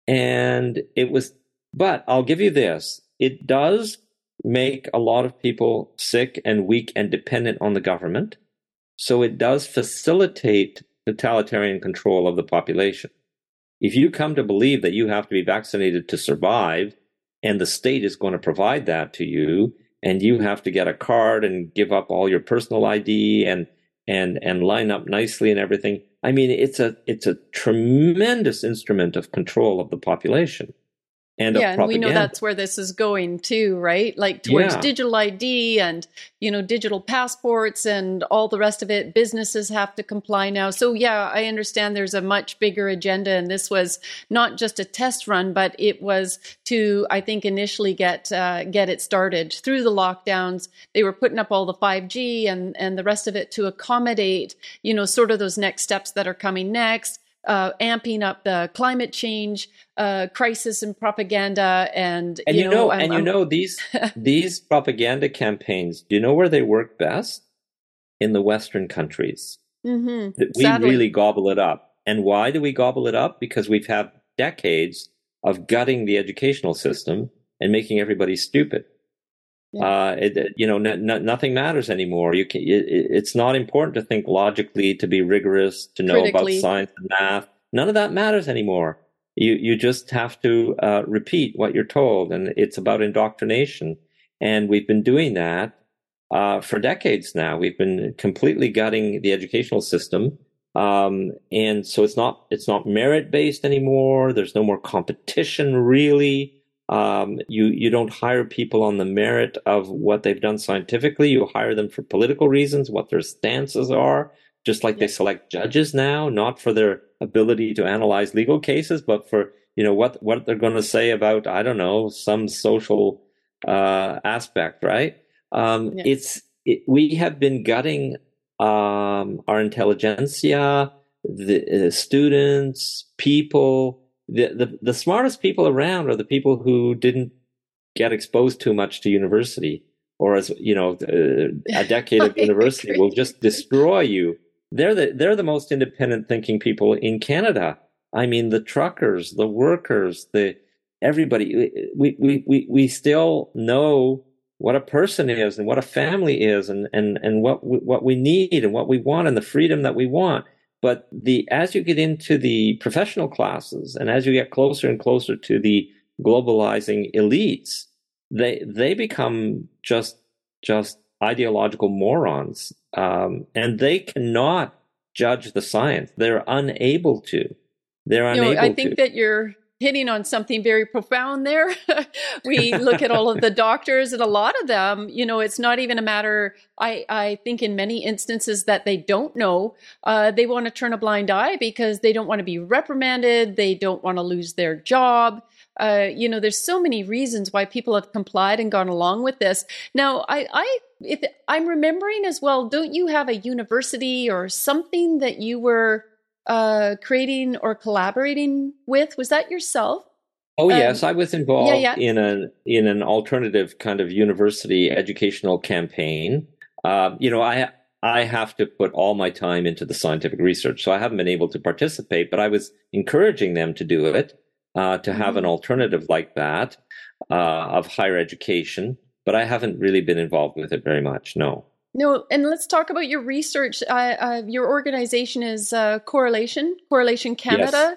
and it was. But I'll give you this: it does make a lot of people sick and weak and dependent on the government. So it does facilitate totalitarian control of the population. If you come to believe that you have to be vaccinated to survive, and the state is going to provide that to you, and you have to get a card and give up all your personal ID and and and line up nicely and everything. I mean, it's a it's a tremendous instrument of control of the population and yeah, and we know that's where this is going too, right? Like towards yeah. digital ID and you know digital passports and all the rest of it. Businesses have to comply now. So yeah, I understand there's a much bigger agenda, and this was not just a test run, but it was to I think initially get uh, get it started through the lockdowns. They were putting up all the 5G and and the rest of it to accommodate you know sort of those next steps that are coming next uh, amping up the climate change uh, crisis and propaganda, and and you, know, know and I'm, you know these these propaganda campaigns. Do you know where they work best? In the Western countries, mm-hmm. we Sadly. really gobble it up. And why do we gobble it up? Because we've had decades of gutting the educational system and making everybody stupid. Yeah. Uh, it, you know, nothing matters anymore. You can, it, it's not important to think logically, to be rigorous, to know Critically. about science and math. None of that matters anymore. You you just have to uh, repeat what you're told, and it's about indoctrination. And we've been doing that uh, for decades now. We've been completely gutting the educational system, um, and so it's not it's not merit based anymore. There's no more competition really. Um, you you don't hire people on the merit of what they've done scientifically. You hire them for political reasons, what their stances are. Just like they select judges now, not for their ability to analyze legal cases, but for you know what what they're going to say about I don't know some social uh, aspect, right? Um, It's it, we have been gutting um, our intelligentsia, the uh, students, people the, the, the smartest people around are the people who didn't get exposed too much to university or as you know uh, a decade of university will just destroy you. They're the they're the most independent thinking people in canada. I mean the truckers the workers the everybody. We we we, we still know what a person is and what a family is and and and what we, what we need and what we want and the freedom that we want but the as you get into the professional classes and as you get closer and closer to the globalizing elites, they they become just just ideological morons, um, and they cannot judge the science. They're unable to. They're unable. You know, I think to. that you're hitting on something very profound there. we look at all of the doctors and a lot of them, you know, it's not even a matter, I, I think in many instances that they don't know. Uh, they want to turn a blind eye because they don't want to be reprimanded. They don't want to lose their job. Uh, you know, there's so many reasons why people have complied and gone along with this. Now, I, I, if I'm remembering as well, don't you have a university or something that you were uh, creating or collaborating with? Was that yourself? Oh um, yes, I was involved yeah, yeah. in an in an alternative kind of university educational campaign. Uh, you know, I I have to put all my time into the scientific research, so I haven't been able to participate. But I was encouraging them to do it, uh, to have mm-hmm. an alternative like that uh, of higher education. But I haven't really been involved with it very much. No. No, and let's talk about your research. Uh, uh, your organization is uh, Correlation, Correlation Canada. Yes.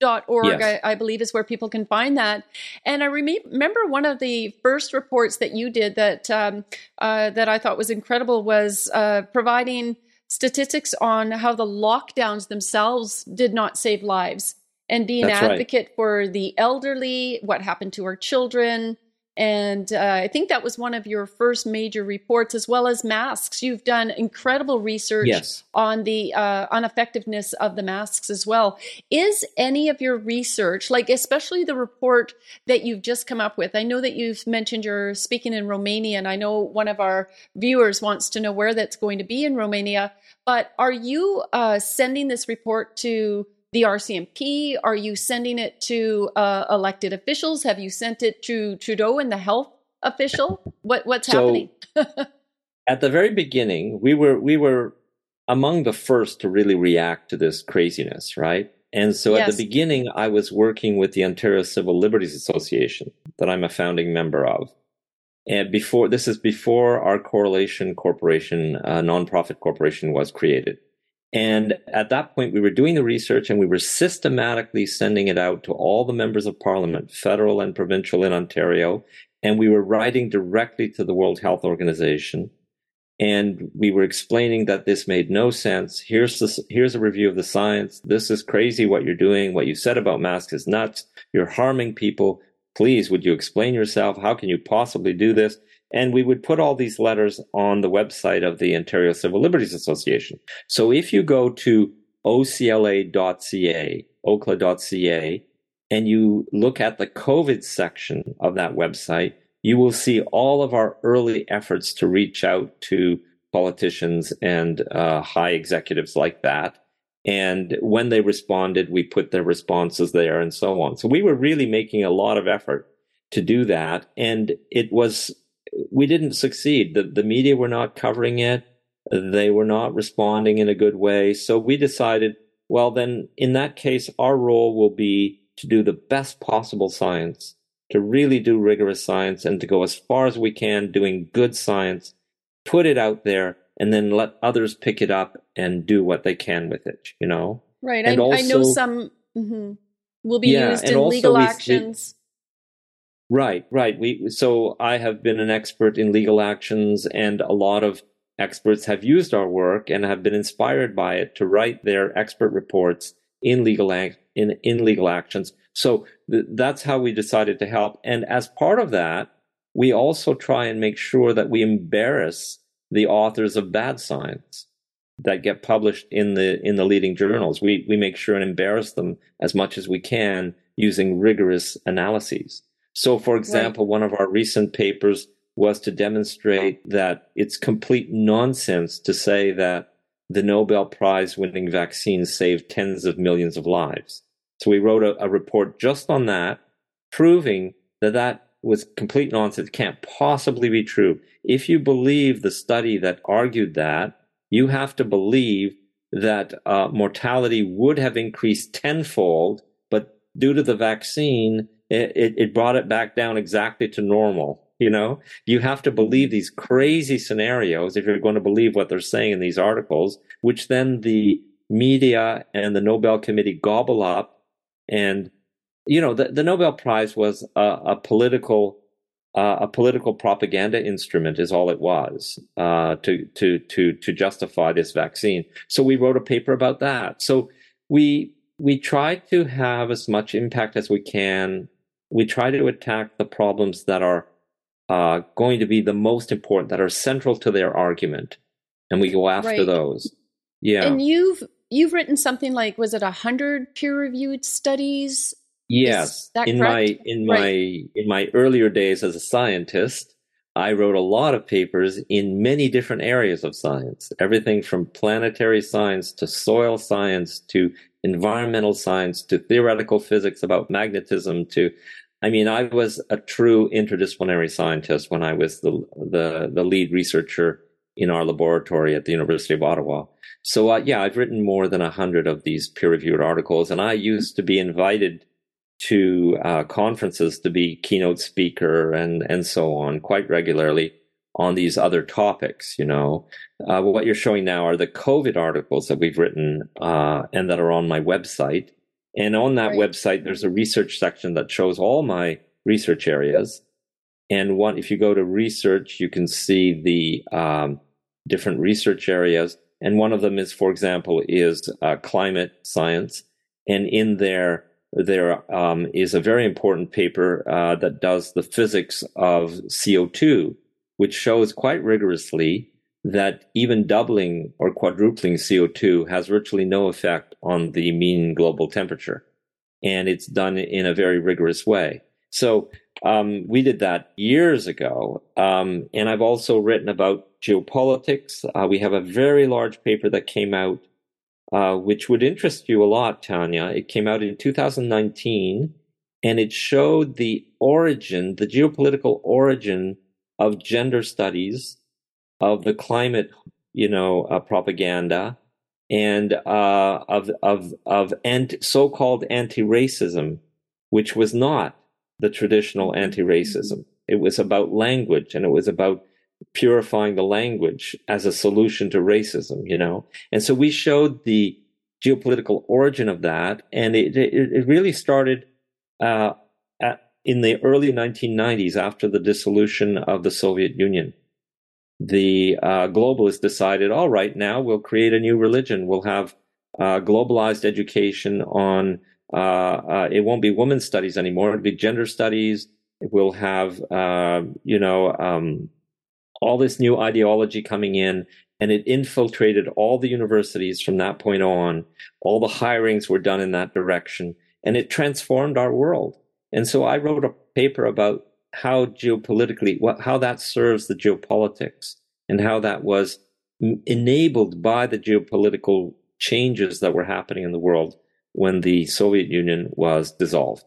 Dot org. I, I, believe, is where people can find that. And I remember one of the first reports that you did that um, uh, that I thought was incredible was uh, providing statistics on how the lockdowns themselves did not save lives and be an That's advocate right. for the elderly, what happened to our children, and uh, I think that was one of your first major reports, as well as masks. You've done incredible research yes. on the uh, ineffectiveness of the masks as well. Is any of your research, like especially the report that you've just come up with? I know that you've mentioned you're speaking in Romania, and I know one of our viewers wants to know where that's going to be in Romania. But are you uh, sending this report to the RCMP? Are you sending it to uh, elected officials? Have you sent it to Trudeau and the health official? What what's so, happening? at the very beginning, we were we were among the first to really react to this craziness, right? And so yes. at the beginning, I was working with the Ontario Civil Liberties Association that I'm a founding member of. And before this is before our Correlation Corporation, a nonprofit corporation, was created. And at that point, we were doing the research and we were systematically sending it out to all the members of parliament, federal and provincial in Ontario. And we were writing directly to the World Health Organization. And we were explaining that this made no sense. Here's the, here's a review of the science. This is crazy what you're doing. What you said about masks is nuts. You're harming people. Please, would you explain yourself? How can you possibly do this? And we would put all these letters on the website of the Ontario Civil Liberties Association. So if you go to ocla.ca, ocla.ca, and you look at the COVID section of that website, you will see all of our early efforts to reach out to politicians and uh, high executives like that. And when they responded, we put their responses there and so on. So we were really making a lot of effort to do that. And it was we didn't succeed. The, the media were not covering it. They were not responding in a good way. So we decided, well, then in that case, our role will be to do the best possible science, to really do rigorous science and to go as far as we can doing good science, put it out there, and then let others pick it up and do what they can with it, you know? Right. I, also, I, know some mm-hmm, will be yeah, used in legal actions. Right, right. We so I have been an expert in legal actions, and a lot of experts have used our work and have been inspired by it to write their expert reports in legal in in legal actions. So th- that's how we decided to help. And as part of that, we also try and make sure that we embarrass the authors of bad science that get published in the in the leading journals. We we make sure and embarrass them as much as we can using rigorous analyses. So, for example, right. one of our recent papers was to demonstrate that it's complete nonsense to say that the Nobel Prize winning vaccine saved tens of millions of lives. So we wrote a, a report just on that, proving that that was complete nonsense, can't possibly be true. If you believe the study that argued that, you have to believe that uh, mortality would have increased tenfold, but due to the vaccine, it, it brought it back down exactly to normal. You know, you have to believe these crazy scenarios if you're going to believe what they're saying in these articles, which then the media and the Nobel Committee gobble up. And, you know, the, the Nobel Prize was a, a political uh, a political propaganda instrument is all it was uh, to to to to justify this vaccine. So we wrote a paper about that. So we we try to have as much impact as we can we try to attack the problems that are uh, going to be the most important, that are central to their argument, and we go after right. those. Yeah, and you've you've written something like was it a hundred peer reviewed studies? Yes, in correct? my in right. my in my earlier days as a scientist, I wrote a lot of papers in many different areas of science, everything from planetary science to soil science to environmental science to theoretical physics about magnetism to I mean, I was a true interdisciplinary scientist when I was the the, the lead researcher in our laboratory at the University of Ottawa. So uh, yeah, I've written more than a hundred of these peer-reviewed articles, and I used to be invited to uh, conferences to be keynote speaker and and so on quite regularly on these other topics. You know, uh, what you're showing now are the COVID articles that we've written uh, and that are on my website. And on that right. website, there's a research section that shows all my research areas. And one, if you go to research, you can see the um, different research areas. And one of them is, for example, is uh, climate science. And in there, there um, is a very important paper uh, that does the physics of CO2, which shows quite rigorously that even doubling or quadrupling CO2 has virtually no effect on the mean global temperature. And it's done in a very rigorous way. So um, we did that years ago. Um, and I've also written about geopolitics. Uh, we have a very large paper that came out, uh, which would interest you a lot, Tanya. It came out in 2019 and it showed the origin, the geopolitical origin of gender studies of the climate, you know, uh, propaganda and uh, of of of anti, so-called anti-racism, which was not the traditional anti-racism. It was about language, and it was about purifying the language as a solution to racism. You know, and so we showed the geopolitical origin of that, and it it, it really started. Uh, at, in the early 1990s, after the dissolution of the Soviet Union, the uh, globalists decided, all right, now we'll create a new religion. We'll have uh, globalized education on, uh, uh it won't be women's studies anymore. It'll be gender studies. We'll have, uh, you know, um, all this new ideology coming in and it infiltrated all the universities from that point on. All the hirings were done in that direction and it transformed our world. And so I wrote a paper about how geopolitically, what, how that serves the geopolitics and how that was enabled by the geopolitical changes that were happening in the world when the Soviet Union was dissolved.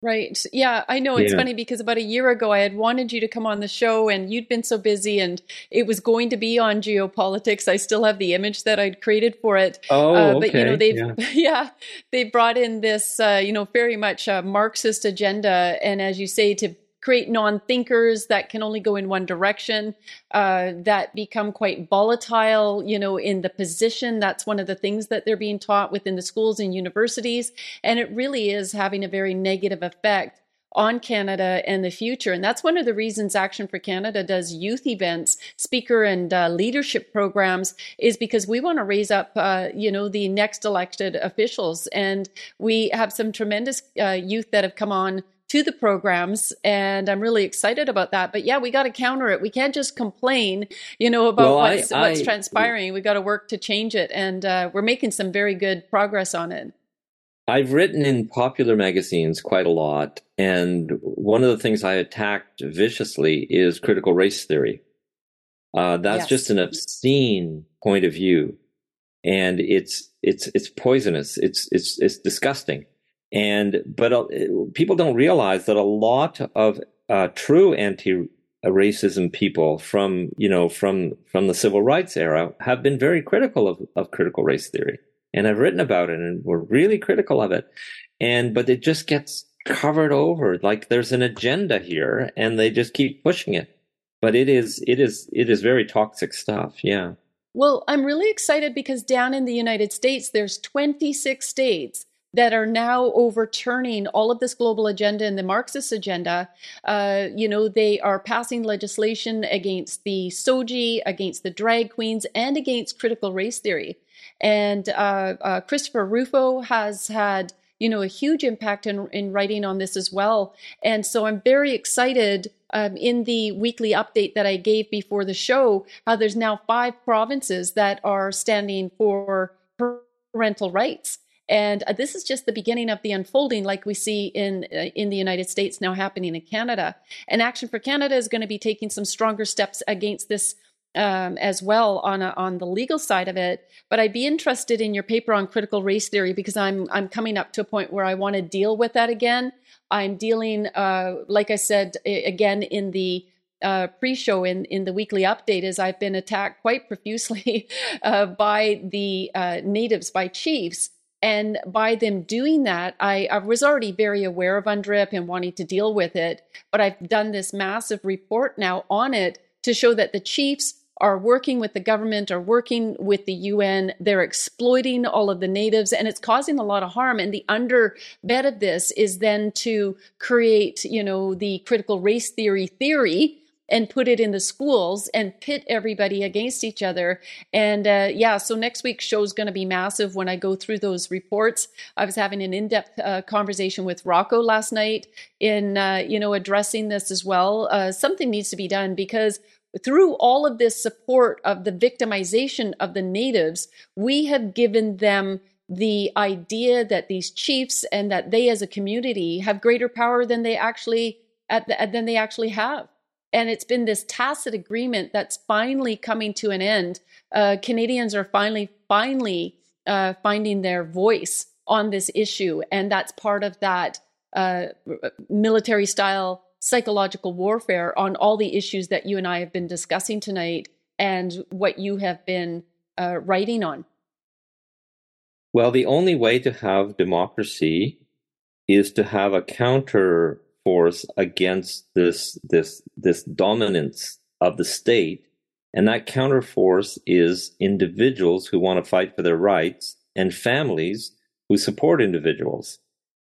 Right. Yeah, I know. It's yeah. funny because about a year ago, I had wanted you to come on the show and you'd been so busy and it was going to be on geopolitics. I still have the image that I'd created for it. Oh, uh, But, okay. you know, they've, yeah, yeah they brought in this, uh, you know, very much a Marxist agenda. And as you say, to create non-thinkers that can only go in one direction uh, that become quite volatile you know in the position that's one of the things that they're being taught within the schools and universities and it really is having a very negative effect on Canada and the future. And that's one of the reasons Action for Canada does youth events, speaker and uh, leadership programs, is because we want to raise up, uh, you know, the next elected officials. And we have some tremendous uh, youth that have come on to the programs and i'm really excited about that. But yeah we got to counter it. We can't just complain you know about well, what's, I, what's I, transpiring. We got to work to change it and uh, we're making some very good progress on it. I've written in popular magazines quite a lot and one of the things i attacked viciously is critical race theory. Uh, that's yes. just an obscene point of view and it's it's it's poisonous. It's it's it's disgusting and but uh, people don't realize that a lot of uh, true anti-racism people from you know from from the civil rights era have been very critical of, of critical race theory and have written about it and were really critical of it. And but it just gets covered over like there's an agenda here and they just keep pushing it. But it is it is it is very toxic stuff. Yeah. Well, I'm really excited because down in the United States, there's 26 states that are now overturning all of this global agenda and the Marxist agenda. Uh, you know, they are passing legislation against the SOGI, against the drag queens, and against critical race theory. And uh, uh, Christopher Rufo has had, you know, a huge impact in, in writing on this as well. And so I'm very excited um, in the weekly update that I gave before the show, how there's now five provinces that are standing for parental rights. And uh, this is just the beginning of the unfolding, like we see in uh, in the United States now happening in Canada. And Action for Canada is going to be taking some stronger steps against this um, as well on a, on the legal side of it. But I'd be interested in your paper on critical race theory because I'm I'm coming up to a point where I want to deal with that again. I'm dealing, uh, like I said, again in the uh, pre-show in in the weekly update is I've been attacked quite profusely uh, by the uh, natives, by chiefs. And by them doing that, I, I, was already very aware of UNDRIP and wanting to deal with it. But I've done this massive report now on it to show that the chiefs are working with the government, are working with the UN. They're exploiting all of the natives, and it's causing a lot of harm. And the underbed of this is then to create, you know, the critical race theory theory and put it in the schools and pit everybody against each other. And uh, yeah, so next week's show is going to be massive when I go through those reports. I was having an in-depth uh, conversation with Rocco last night in uh, you know addressing this as well. Uh, something needs to be done because through all of this support of the victimization of the natives, we have given them the idea that these chiefs and that they as a community have greater power than they actually the, than they actually have. And it's been this tacit agreement that's finally coming to an end. Uh, Canadians are finally, finally uh, finding their voice on this issue, and that's part of that uh, military style psychological warfare on all the issues that you and I have been discussing tonight and what you have been uh, writing on? Well, the only way to have democracy is to have a counter force against this this this dominance of the state and that counter force is individuals who want to fight for their rights and families who support individuals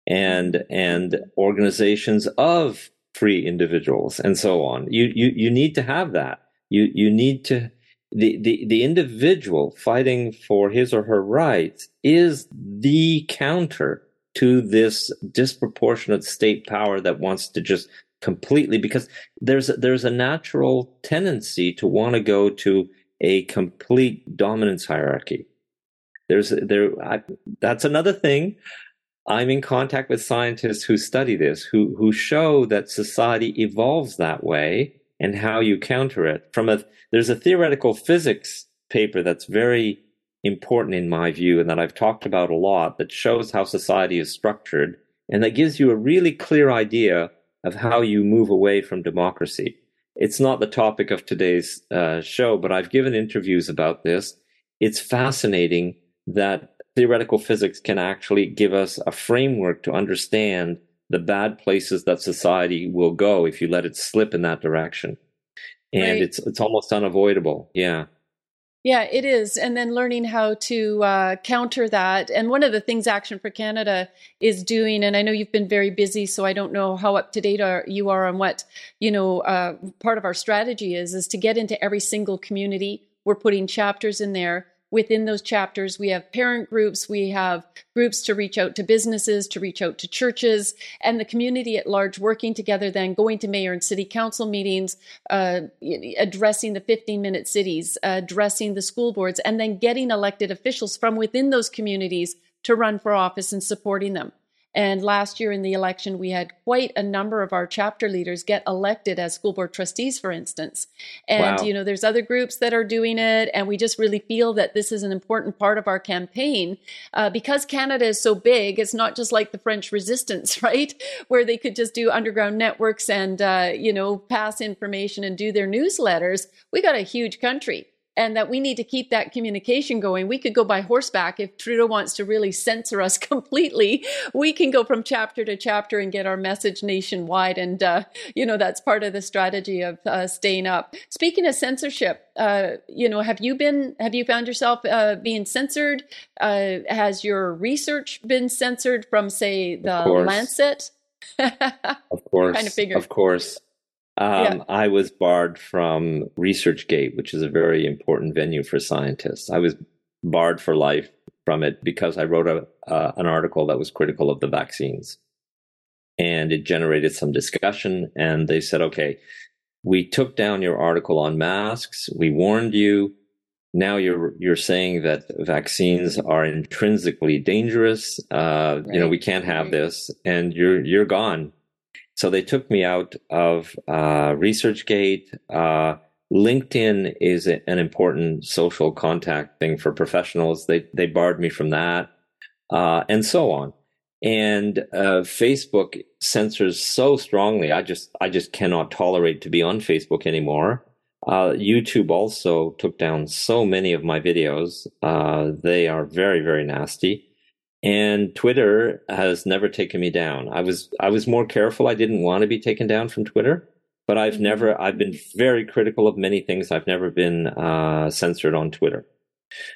and and organizations of free individuals and so on. You, you, you need to have that. You, you need to, the, the, the individual fighting for his or her rights is the counter to this disproportionate state power that wants to just completely, because there's, there's a natural tendency to want to go to a complete dominance hierarchy. There's there. I, that's another thing. I'm in contact with scientists who study this, who, who show that society evolves that way and how you counter it. From a, there's a theoretical physics paper that's very important in my view and that I've talked about a lot that shows how society is structured and that gives you a really clear idea of how you move away from democracy. It's not the topic of today's uh, show, but I've given interviews about this. It's fascinating that theoretical physics can actually give us a framework to understand the bad places that society will go if you let it slip in that direction. And right. it's it's almost unavoidable. Yeah. Yeah, it is. And then learning how to uh, counter that. And one of the things Action for Canada is doing, and I know you've been very busy, so I don't know how up to date are, you are on what, you know, uh, part of our strategy is, is to get into every single community. We're putting chapters in there within those chapters, we have parent groups, we have groups to reach out to businesses, to reach out to churches, and the community at large working together, then going to mayor and city council meetings, uh, addressing the 15 minute cities, addressing the school boards, and then getting elected officials from within those communities to run for office and supporting them. And last year in the election, we had quite a number of our chapter leaders get elected as school board trustees, for instance. And, wow. you know, there's other groups that are doing it. And we just really feel that this is an important part of our campaign. Uh, because Canada is so big, it's not just like the French resistance, right? Where they could just do underground networks and, uh, you know, pass information and do their newsletters. We got a huge country and that we need to keep that communication going. We could go by horseback if Trudeau wants to really censor us completely. We can go from chapter to chapter and get our message nationwide. And, uh, you know, that's part of the strategy of uh, staying up. Speaking of censorship, uh, you know, have you been, have you found yourself uh, being censored? Uh, has your research been censored from, say, the Lancet? of course. kind of. Of course. Um, yeah. I was barred from ResearchGate, which is a very important venue for scientists. I was barred for life from it because I wrote a, uh, an article that was critical of the vaccines. And it generated some discussion. And they said, okay, we took down your article on masks. We warned you. Now you're you're saying that vaccines are intrinsically dangerous. Uh, right. You know we can't have this, and you're you're gone. So they took me out of uh, ResearchGate. Uh, LinkedIn is an important social contact thing for professionals. They they barred me from that, uh, and so on. And uh, Facebook censors so strongly. I just I just cannot tolerate to be on Facebook anymore. Uh, YouTube also took down so many of my videos. Uh, they are very very nasty. And Twitter has never taken me down. I was I was more careful. I didn't want to be taken down from Twitter but I've mm-hmm. never, I've been very critical of many things. I've never been uh, censored on Twitter.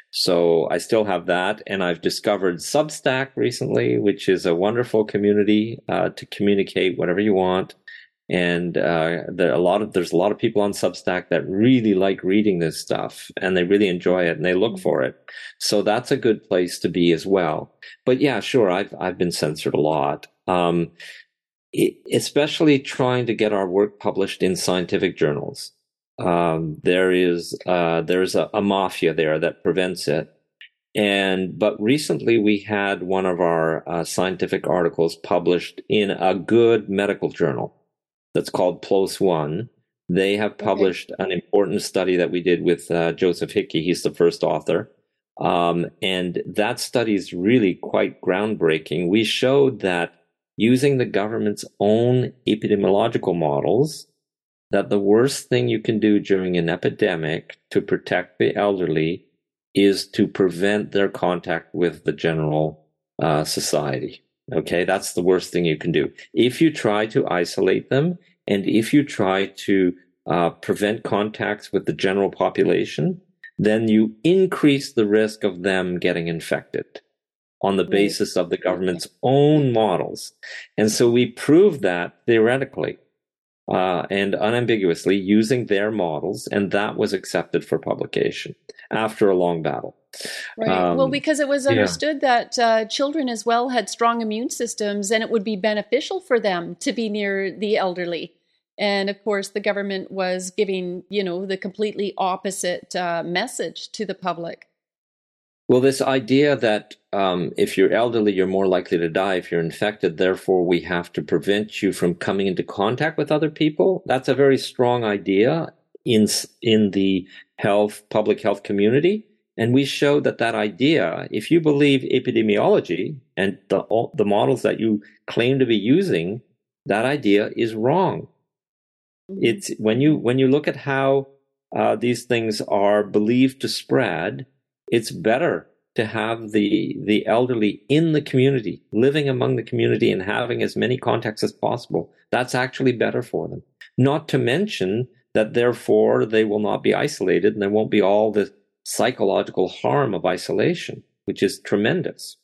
So I still have that. And I've discovered Substack recently, which is a wonderful community uh, to communicate whatever you want. And uh, there a lot of there's a lot of people on Substack that really like reading this stuff and they really enjoy it and they look mm-hmm. for it. So that's a good place to be as well. But yeah, sure, I've I've been censored a lot. Um, especially trying to get our work published in scientific journals. Um, there is uh, there's a, a, mafia there that prevents it. And but recently we had one of our uh, scientific articles published in a good medical journal that's called PLOS One. They have published okay. an important study that we did with uh, Joseph Hickey. He's the first author. Um, and that study is really quite groundbreaking. We showed that using the government's own epidemiological models that the worst thing you can do during an epidemic to protect the elderly is to prevent their contact with the general uh, society. Okay, that's the worst thing you can do. If you try to isolate them and if you try to uh, prevent contacts with the general population, then you increase the risk of them getting infected on the basis of the government's own models. And so we proved that theoretically uh, and unambiguously using their models, and that was accepted for publication after a long battle. Right. Um, well, because it was understood yeah. that uh, children as well had strong immune systems, and it would be beneficial for them to be near the elderly. And of course, the government was giving, you know, the completely opposite uh, message to the public. Well, this idea that um, if you're elderly, you're more likely to die if you're infected, therefore we have to prevent you from coming into contact with other people. That's a very strong idea in in the health public health community, and we showed that that idea, if you believe epidemiology and the the models that you claim to be using, that idea is wrong. Mm-hmm. It's when you when you look at how uh, these things are believed to spread it's better to have the the elderly in the community, living among the community and having as many contacts as possible. That's actually better for them. Not to mention that therefore they will not be isolated and there won't be all the psychological harm of isolation, which is tremendous.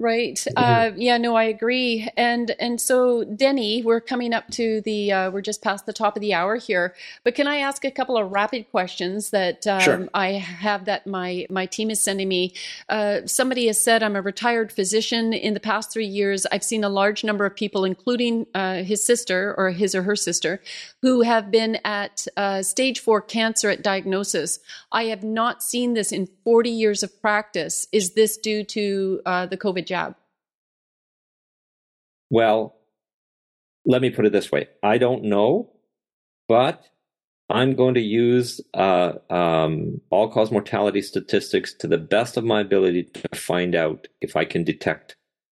Right. Uh, yeah. No, I agree. And and so, Denny, we're coming up to the uh, we're just past the top of the hour here. But can I ask a couple of rapid questions that um, sure. I have that my my team is sending me? Uh, somebody has said I'm a retired physician. In the past three years, I've seen a large number of people, including uh, his sister or his or her sister, who have been at uh, stage four cancer at diagnosis. I have not seen this in 40 years of practice. Is this due to uh, the COVID? Jab? Well, let me put it this way I don't know, but I'm going to use uh, um, all cause mortality statistics to the best of my ability to find out if I can detect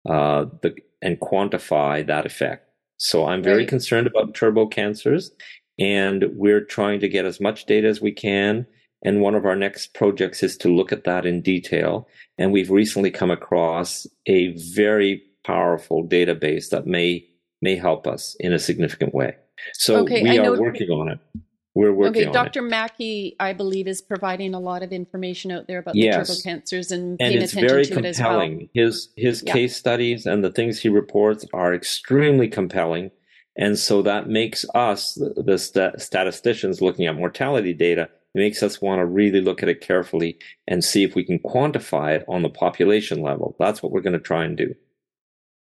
uh, the and quantify that effect. So I'm very right. concerned about turbo cancers, and we're trying to get as much data as we can and one of our next projects is to look at that in detail. And we've recently come across a very powerful database that may may help us in a significant way. So okay, we are working on it. We're working on it. okay, Dr. Makis, I believe, is providing a lot of information out there about yes. the turbo cancers and paying and attention very to compelling. it as well. His his yeah. case studies and the things he reports are extremely compelling. And so that makes us, the st- statisticians looking at mortality data, it makes us want to really look at it carefully and see if we can quantify it on the population level. That's what we're going to try and do.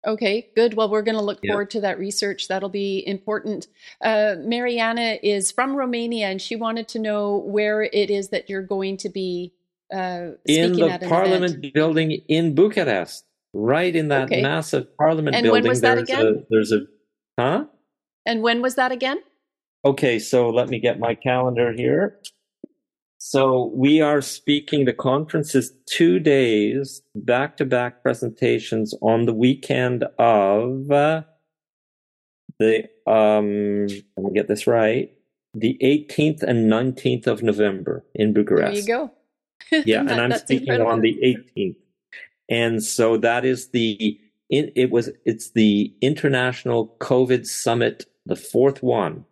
Okay, good. Well, we're going to look yeah. forward to that research. That'll be important. Uh, Mariana is from Romania, and she wanted to know where it is that you're going to be uh, in the Parliament event. building in Bucharest, right in that okay. massive Parliament and building. And when was that again? A, there's a, huh? And when was that again? Okay, so let me get my calendar here. So we are speaking, the conference is two days, back to back presentations on the weekend of uh, the, um, let me get this right, the 18th and 19th of November in Bucharest. There you go. yeah, and I'm speaking incredible. on the 18th. And so that is the, it, it was, it's the International COVID Summit, the fourth one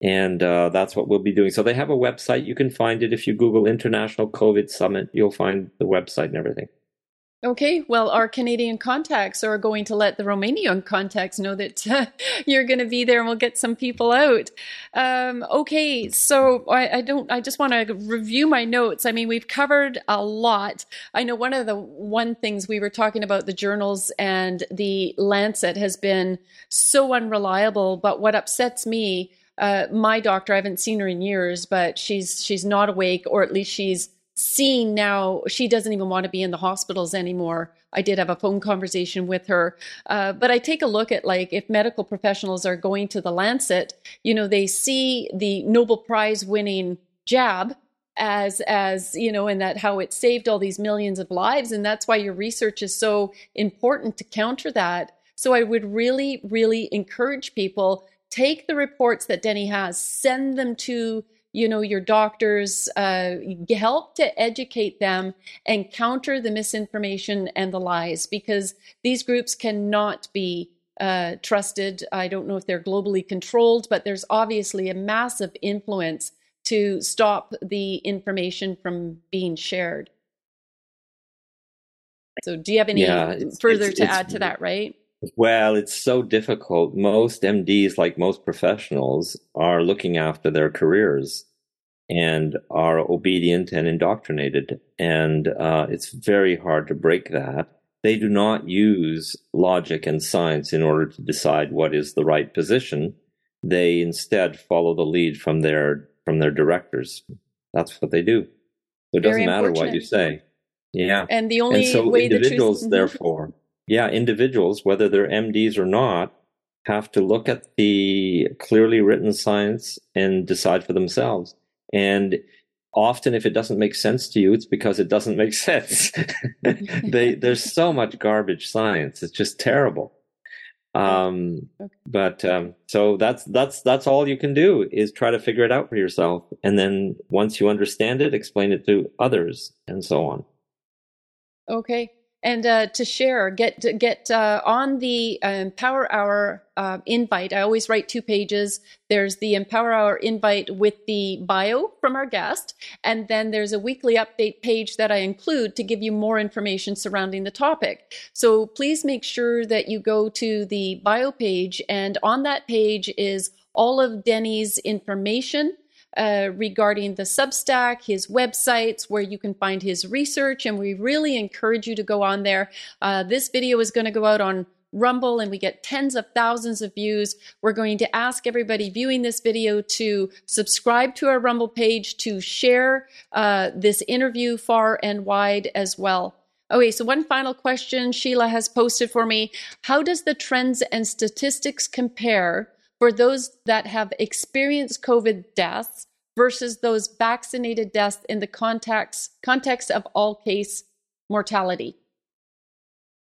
and uh, that's what we'll be doing. So they have a website. You can find it if you Google International COVID Summit. You'll find the website and everything. Okay, well, our Canadian contacts are going to let the Romanian contacts know that uh, you're going to be there, and we'll get some people out. Um, okay, so I, I, don't. I just want to review my notes. I mean, we've covered a lot. I know one of the one things we were talking about the journals and the Lancet has been so unreliable. But what upsets me uh, my doctor, I haven't seen her in years, but she's she's not awake, or at least she's seen now. She doesn't even want to be in the hospitals anymore. I did have a phone conversation with her, uh, but I take a look at like if medical professionals are going to the Lancet, you know, they see the Nobel Prize winning jab as as you know and that how it saved all these millions of lives and that's why your research is so important to counter that so i would really really encourage people take the reports that Denny has, send them to you know your doctors uh, help to educate them and counter the misinformation and the lies because these groups cannot be uh, trusted. I don't know if they're globally controlled but there's obviously a massive influence to stop the information from being shared. So do you have any yeah, it's, further it's, to it's, add to that right well, it's so difficult. Most MDs, like most professionals, are looking after their careers and are obedient and indoctrinated. And uh, it's very hard to break that. They do not use logic and science in order to decide what is the right position. They instead follow the lead from their from their directors. That's what they do. So it doesn't matter what you say. Yeah. And the only and so way individuals, the truth... therefore, yeah, individuals, whether they're MDs or not, have to look at the clearly written science and decide for themselves. And often, if it doesn't make sense to you, it's because it doesn't make sense. they, there's so much garbage science; it's just terrible. Um. But um, so that's that's that's all you can do is try to figure it out for yourself, and then once you understand it, explain it to others, and so on. Okay and uh, to share, get get uh, on the Empower um, Hour uh, invite. I always write two pages. There's the Empower Hour invite with the bio from our guest, and then there's a weekly update page that I include to give you more information surrounding the topic. So please make sure that you go to the bio page, and on that page is all of Denny's information uh, regarding the Substack, his websites, where you can find his research. And we really encourage you to go on there. Uh, this video is going to go out on Rumble and we get tens of thousands of views. We're going to ask everybody viewing this video to subscribe to our Rumble page, to share uh, this interview far and wide as well. Okay, so one final question Sheila has posted for me. How does the trends and statistics compare for those that have experienced COVID deaths versus those vaccinated deaths in the context, context of all cause mortality?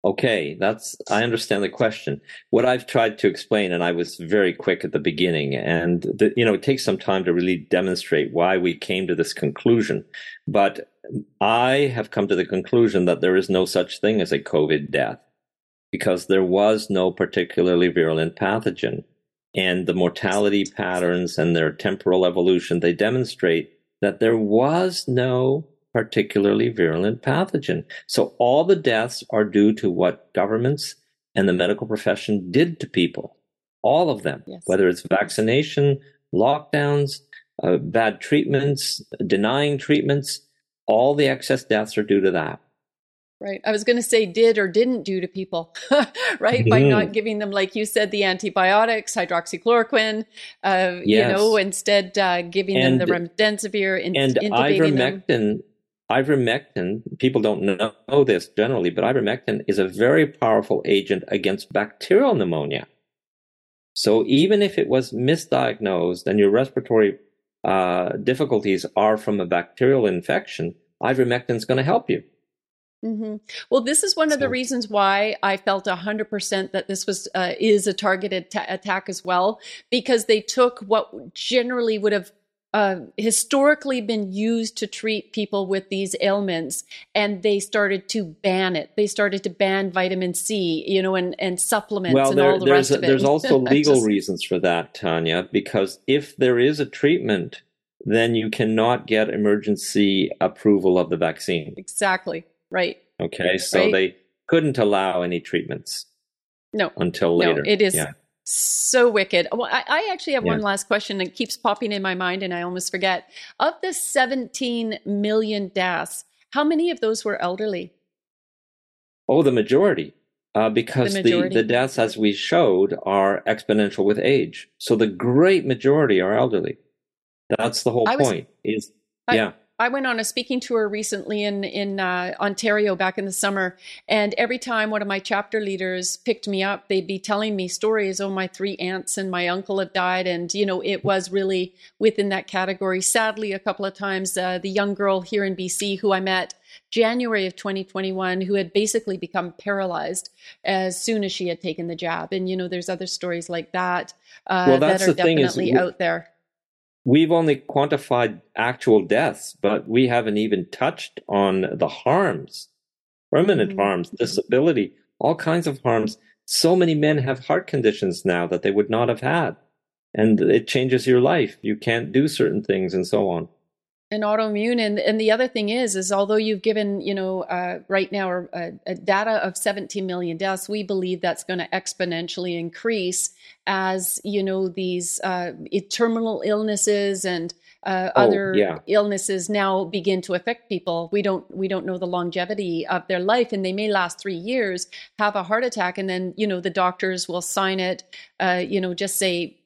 Okay, that's I understand the question. What I've tried to explain, and I was very quick at the beginning, and the, you know it takes some time to really demonstrate why we came to this conclusion. But I have come to the conclusion that there is no such thing as a COVID death because there was no particularly virulent pathogen and the mortality patterns and their temporal evolution, they demonstrate that there was no particularly virulent pathogen. So all the deaths are due to what governments and the medical profession did to people. All of them, yes. whether it's vaccination, lockdowns, uh, bad treatments, denying treatments, all the excess deaths are due to that. Right. I was going to say did or didn't do to people, right? Mm. By not mm-hmm. giving them, like you said, the antibiotics, hydroxychloroquine, uh, yes. you know, instead uh, giving and, them the remdesivir in, and ivermectin. Them. Ivermectin, people don't know this generally, but ivermectin is a very powerful agent against bacterial pneumonia. So even if it was misdiagnosed and your respiratory uh, difficulties are from a bacterial infection, ivermectin is going to help you. Mm-hmm. Well, this is one of the reasons why I felt 100% that this was uh, is a targeted ta- attack as well, because they took what generally would have uh, historically been used to treat people with these ailments, and they started to ban it. They started to ban vitamin C, you know, and, and supplements well, and there, all the there's rest a, of it. There's also legal Just, reasons for that, Tanya, because if there is a treatment, then you cannot get emergency approval of the vaccine. exactly right. Okay, so Right. they couldn't allow any treatments No, until no, later. it is Yeah. so wicked. Well, I, I actually have one last question that keeps popping in my mind, and I almost forget. Of the 17 million deaths, how many of those were elderly? Oh, the majority. Uh, because The the, the deaths, as we showed, are exponential with age. So the great majority are elderly. That's the whole was- point. Is I- yeah, I went on a speaking tour recently in in uh, Ontario back in the summer, and every time one of my chapter leaders picked me up, they'd be telling me stories. Oh, my three aunts and my uncle have died, and you know it was really within that category. Sadly, a couple of times, uh, the young girl here in BC who I met January of 2021, who had basically become paralyzed as soon as she had taken the jab, and you know there's other stories like that uh, Well, that that's are the thing is definitely out there. We've only quantified actual deaths, but we haven't even touched on the harms, permanent Mhm. harms, disability, all kinds of harms. So many men have heart conditions now that they would not have had. And it changes your life. You can't do certain things and so on. And autoimmune and and the other thing is is although you've given you know uh, right now a, a data of 17 million deaths we believe that's going to exponentially increase as you know these uh, terminal illnesses and uh, Oh, other yeah. illnesses now begin to affect people we don't we don't know the longevity of their life and they may last three years have a heart attack and then you know the doctors will sign it uh, you know just say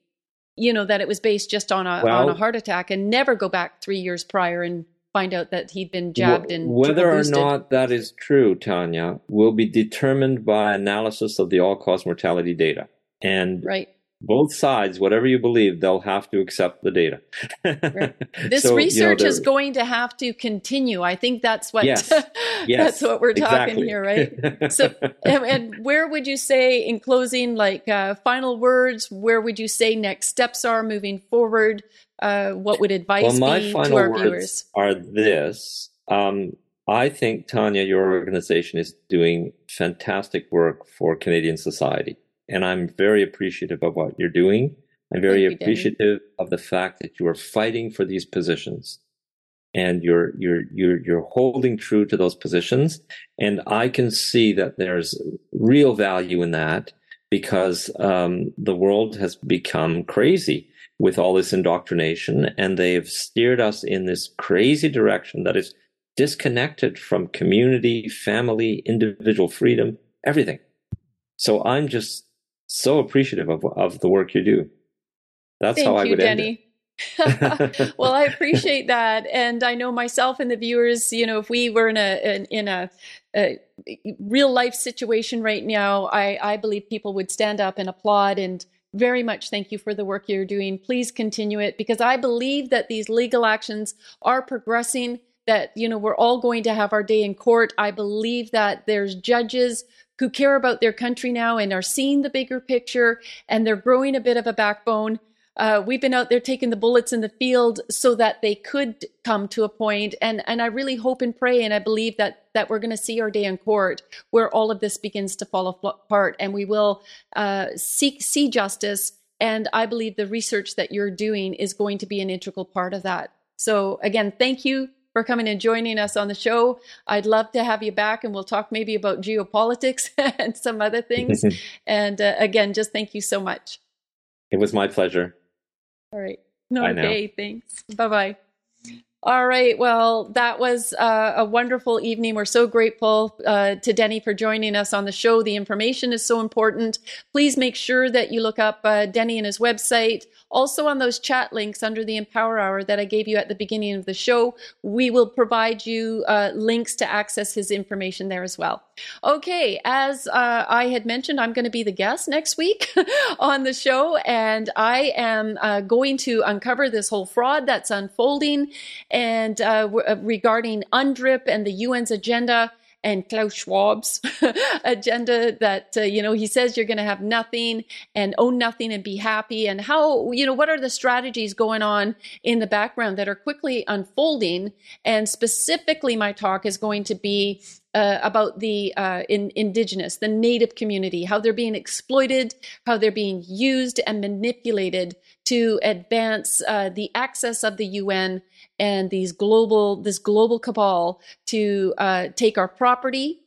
you know that it was based just on a on a heart attack and never go back three years prior and find out that he'd been jabbed and Whether or not that is true, Tanya, will be determined by analysis of the all cause mortality data. And right both sides, whatever you believe, they'll have to accept the data. this So, you know, research is going to have to continue i think that's what Yes. that's Yes, what we're talking exactly. here right so and, and where would you say in closing like uh, final words where would you say next steps are moving forward uh, what would advice well, my be to final our words viewers are this. Um, I think, Tanya, your organization is doing fantastic work for Canadian society. And I'm very appreciative of what you're doing. I'm very you, Danny. appreciative of the fact that you are fighting for these positions. And you're you're you're you're holding true to those positions. And I can see that there's real value in that because um, the world has become crazy with all this indoctrination, and they've steered us in this crazy direction that is disconnected from community, family, individual freedom, everything. So I'm just so appreciative of of the work you do. That's thank how I you would denny end it. well, I appreciate that, and I know myself and the viewers. You know, if we were in a in, in a, a real life situation right now, I I believe people would stand up and applaud and very much thank you for the work you're doing. Please continue it because I believe that these legal actions are progressing. That you know we're all going to have our day in court. I believe that there's judges who care about their country now and are seeing the bigger picture, and they're growing a bit of a backbone. Uh, we've been out there taking the bullets in the field so that they could come to a point, and and I really hope and pray, and I believe that that we're going to see our day in court where all of this begins to fall apart, and we will uh, seek see justice. And I believe the research that you're doing is going to be an integral part of that. So again, thank you for coming and joining us on the show. I'd love to have you back, and we'll talk maybe about geopolitics and some other things. and uh, again, just thank you so much. it was my pleasure. All right. No. Okay, thanks. Bye bye. All right. Well, that was uh, a wonderful evening. We're so grateful uh, to Denny for joining us on the show. The information is so important. Please make sure that you look up uh, Denny and his website. Also, on those chat links under the Empower Hour that I gave you at the beginning of the show, we will provide you uh, links to access his information there as well. Okay, as uh, I had mentioned, I'm going to be the guest next week on the show, and I am uh, going to uncover this whole fraud that's unfolding and uh, uh, regarding UNDRIP and the UN's agenda and Klaus Schwab's agenda that, uh, you know, he says you're going to have nothing and own nothing and be happy. And how, you know, what are the strategies going on in the background that are quickly unfolding? And specifically, my talk is going to be uh, about the uh, in, indigenous, the native community, how they're being exploited, how they're being used and manipulated to advance uh, the access of the UN and these global this global cabal to uh, take our property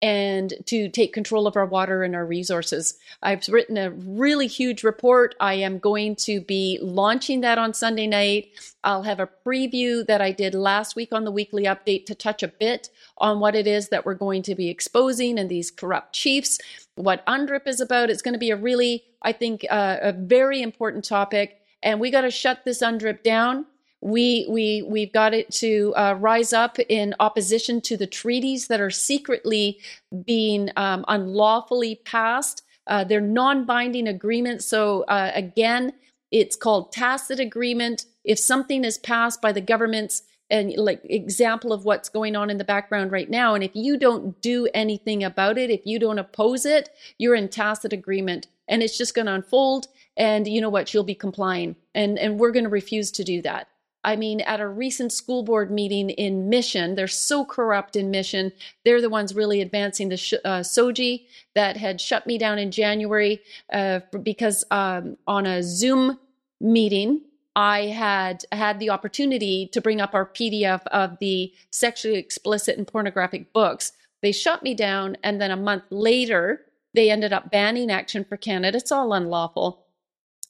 and to take control of our water and our resources. I've written a really huge report. I am going to be launching that on Sunday night. I'll have a preview that I did last week on the weekly update to touch a bit on what it is that we're going to be exposing and these corrupt chiefs, what UNDRIP is about. It's going to be a really, I think, uh, a very important topic. And we got to shut this UNDRIP down we we we've got it to uh, rise up in opposition to the treaties that are secretly being um, unlawfully passed. Uh, they're non-binding agreements. So uh, again, it's called tacit agreement. If something is passed by the governments, and like example of what's going on in the background right now, and if you don't do anything about it, if you don't oppose it, you're in tacit agreement, and it's just going to unfold. And you know what? You'll be complying, and and we're going to refuse to do that. I mean, at a recent school board meeting in Mission, they're so corrupt in Mission. They're the ones really advancing the sh- uh, SOGI that had shut me down in January uh, because um, on a Zoom meeting, I had had the opportunity to bring up our PDF of the sexually explicit and pornographic books. They shut me down, and then a month later, they ended up banning Action for Canada. It's all unlawful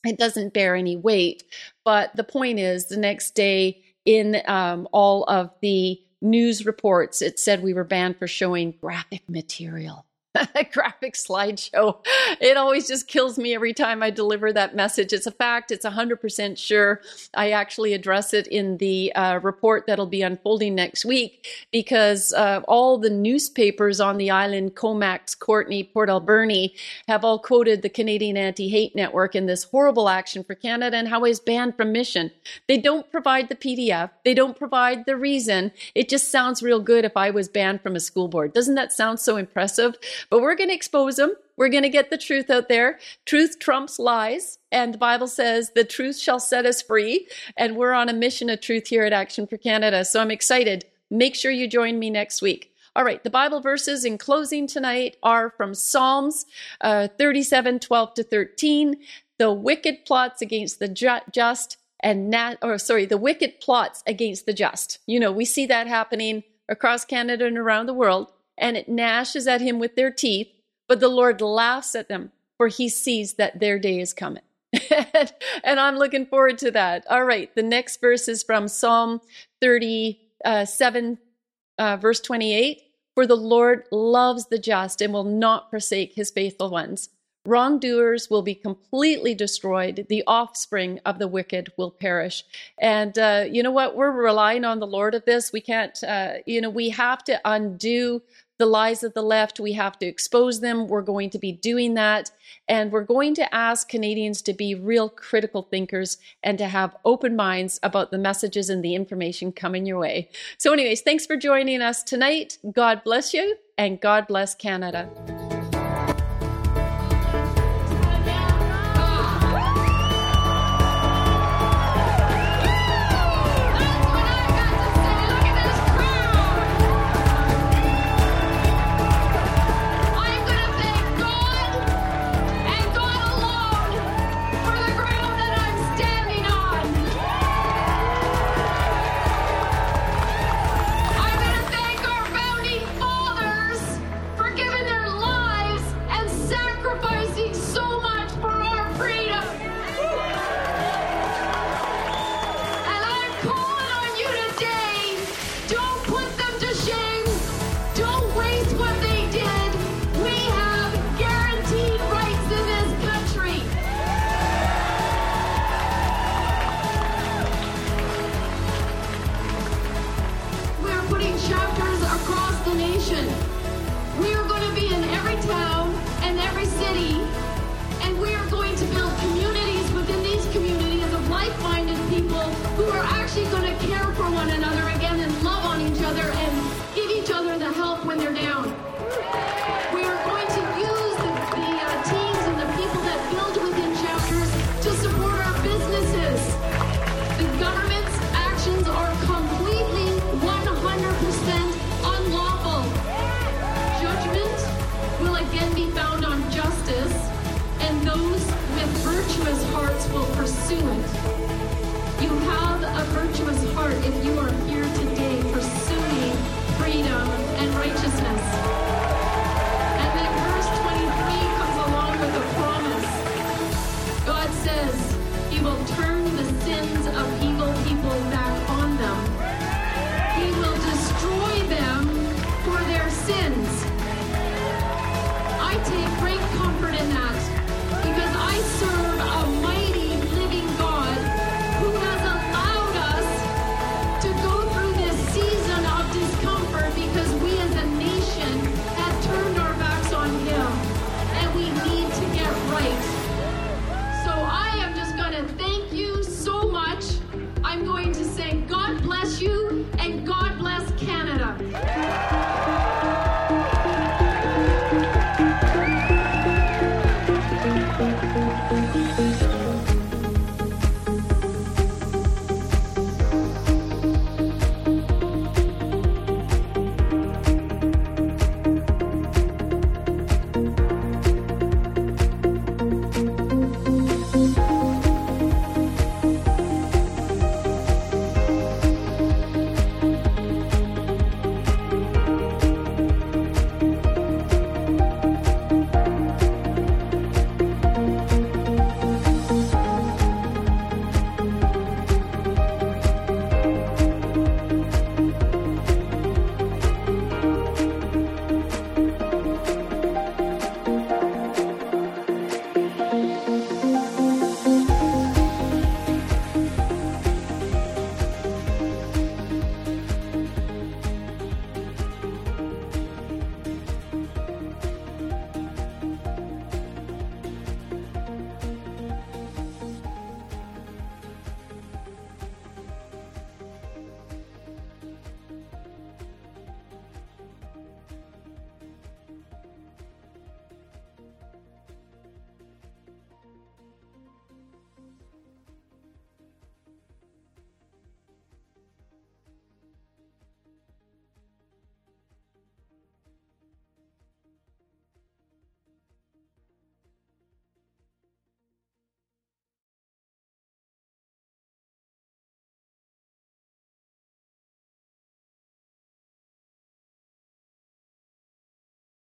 it doesn't bear any weight. But the point is, the next day in um, all of the news reports, it said we were banned for showing graphic material. graphic slideshow. It always just kills me every time I deliver that message. It's a fact. It's 100% sure. I actually address it in the uh, report that'll be unfolding next week because uh, all the newspapers on the island, Comox, Courtenay, Port Alberni, have all quoted the Canadian Anti Hate Network in this horrible action for Canada and how he's banned from mission. They don't provide the PDF, they don't provide the reason. It just sounds real good if I was banned from a school board. Doesn't that sound so impressive? But we're going to expose them. We're going to get the truth out there. Truth trumps lies. And the Bible says the truth shall set us free. And we're on a mission of truth here at Action for Canada. So I'm excited. Make sure you join me next week. All right, the Bible verses in closing tonight are from Psalms uh, 37 12 to 13. The wicked plots against the ju- just and nat- or sorry, the wicked plots against the just. You know, we see that happening across Canada and around the world and it gnashes at him with their teeth, but the Lord laughs at them, for he sees that their day is coming. and I'm looking forward to that. All right, the next verse is from Psalm 37, uh, verse 28. For the Lord loves the just and will not forsake his faithful ones. Wrongdoers will be completely destroyed. The offspring of the wicked will perish. And uh, you know what? We're relying on the Lord of this. We can't, uh, you know, we have to undo the lies of the left. We have to expose them. We're going to be doing that. And we're going to ask Canadians to be real critical thinkers and to have open minds about the messages and the information coming your way. So, anyways, thanks for joining us tonight. God bless you and God bless Canada.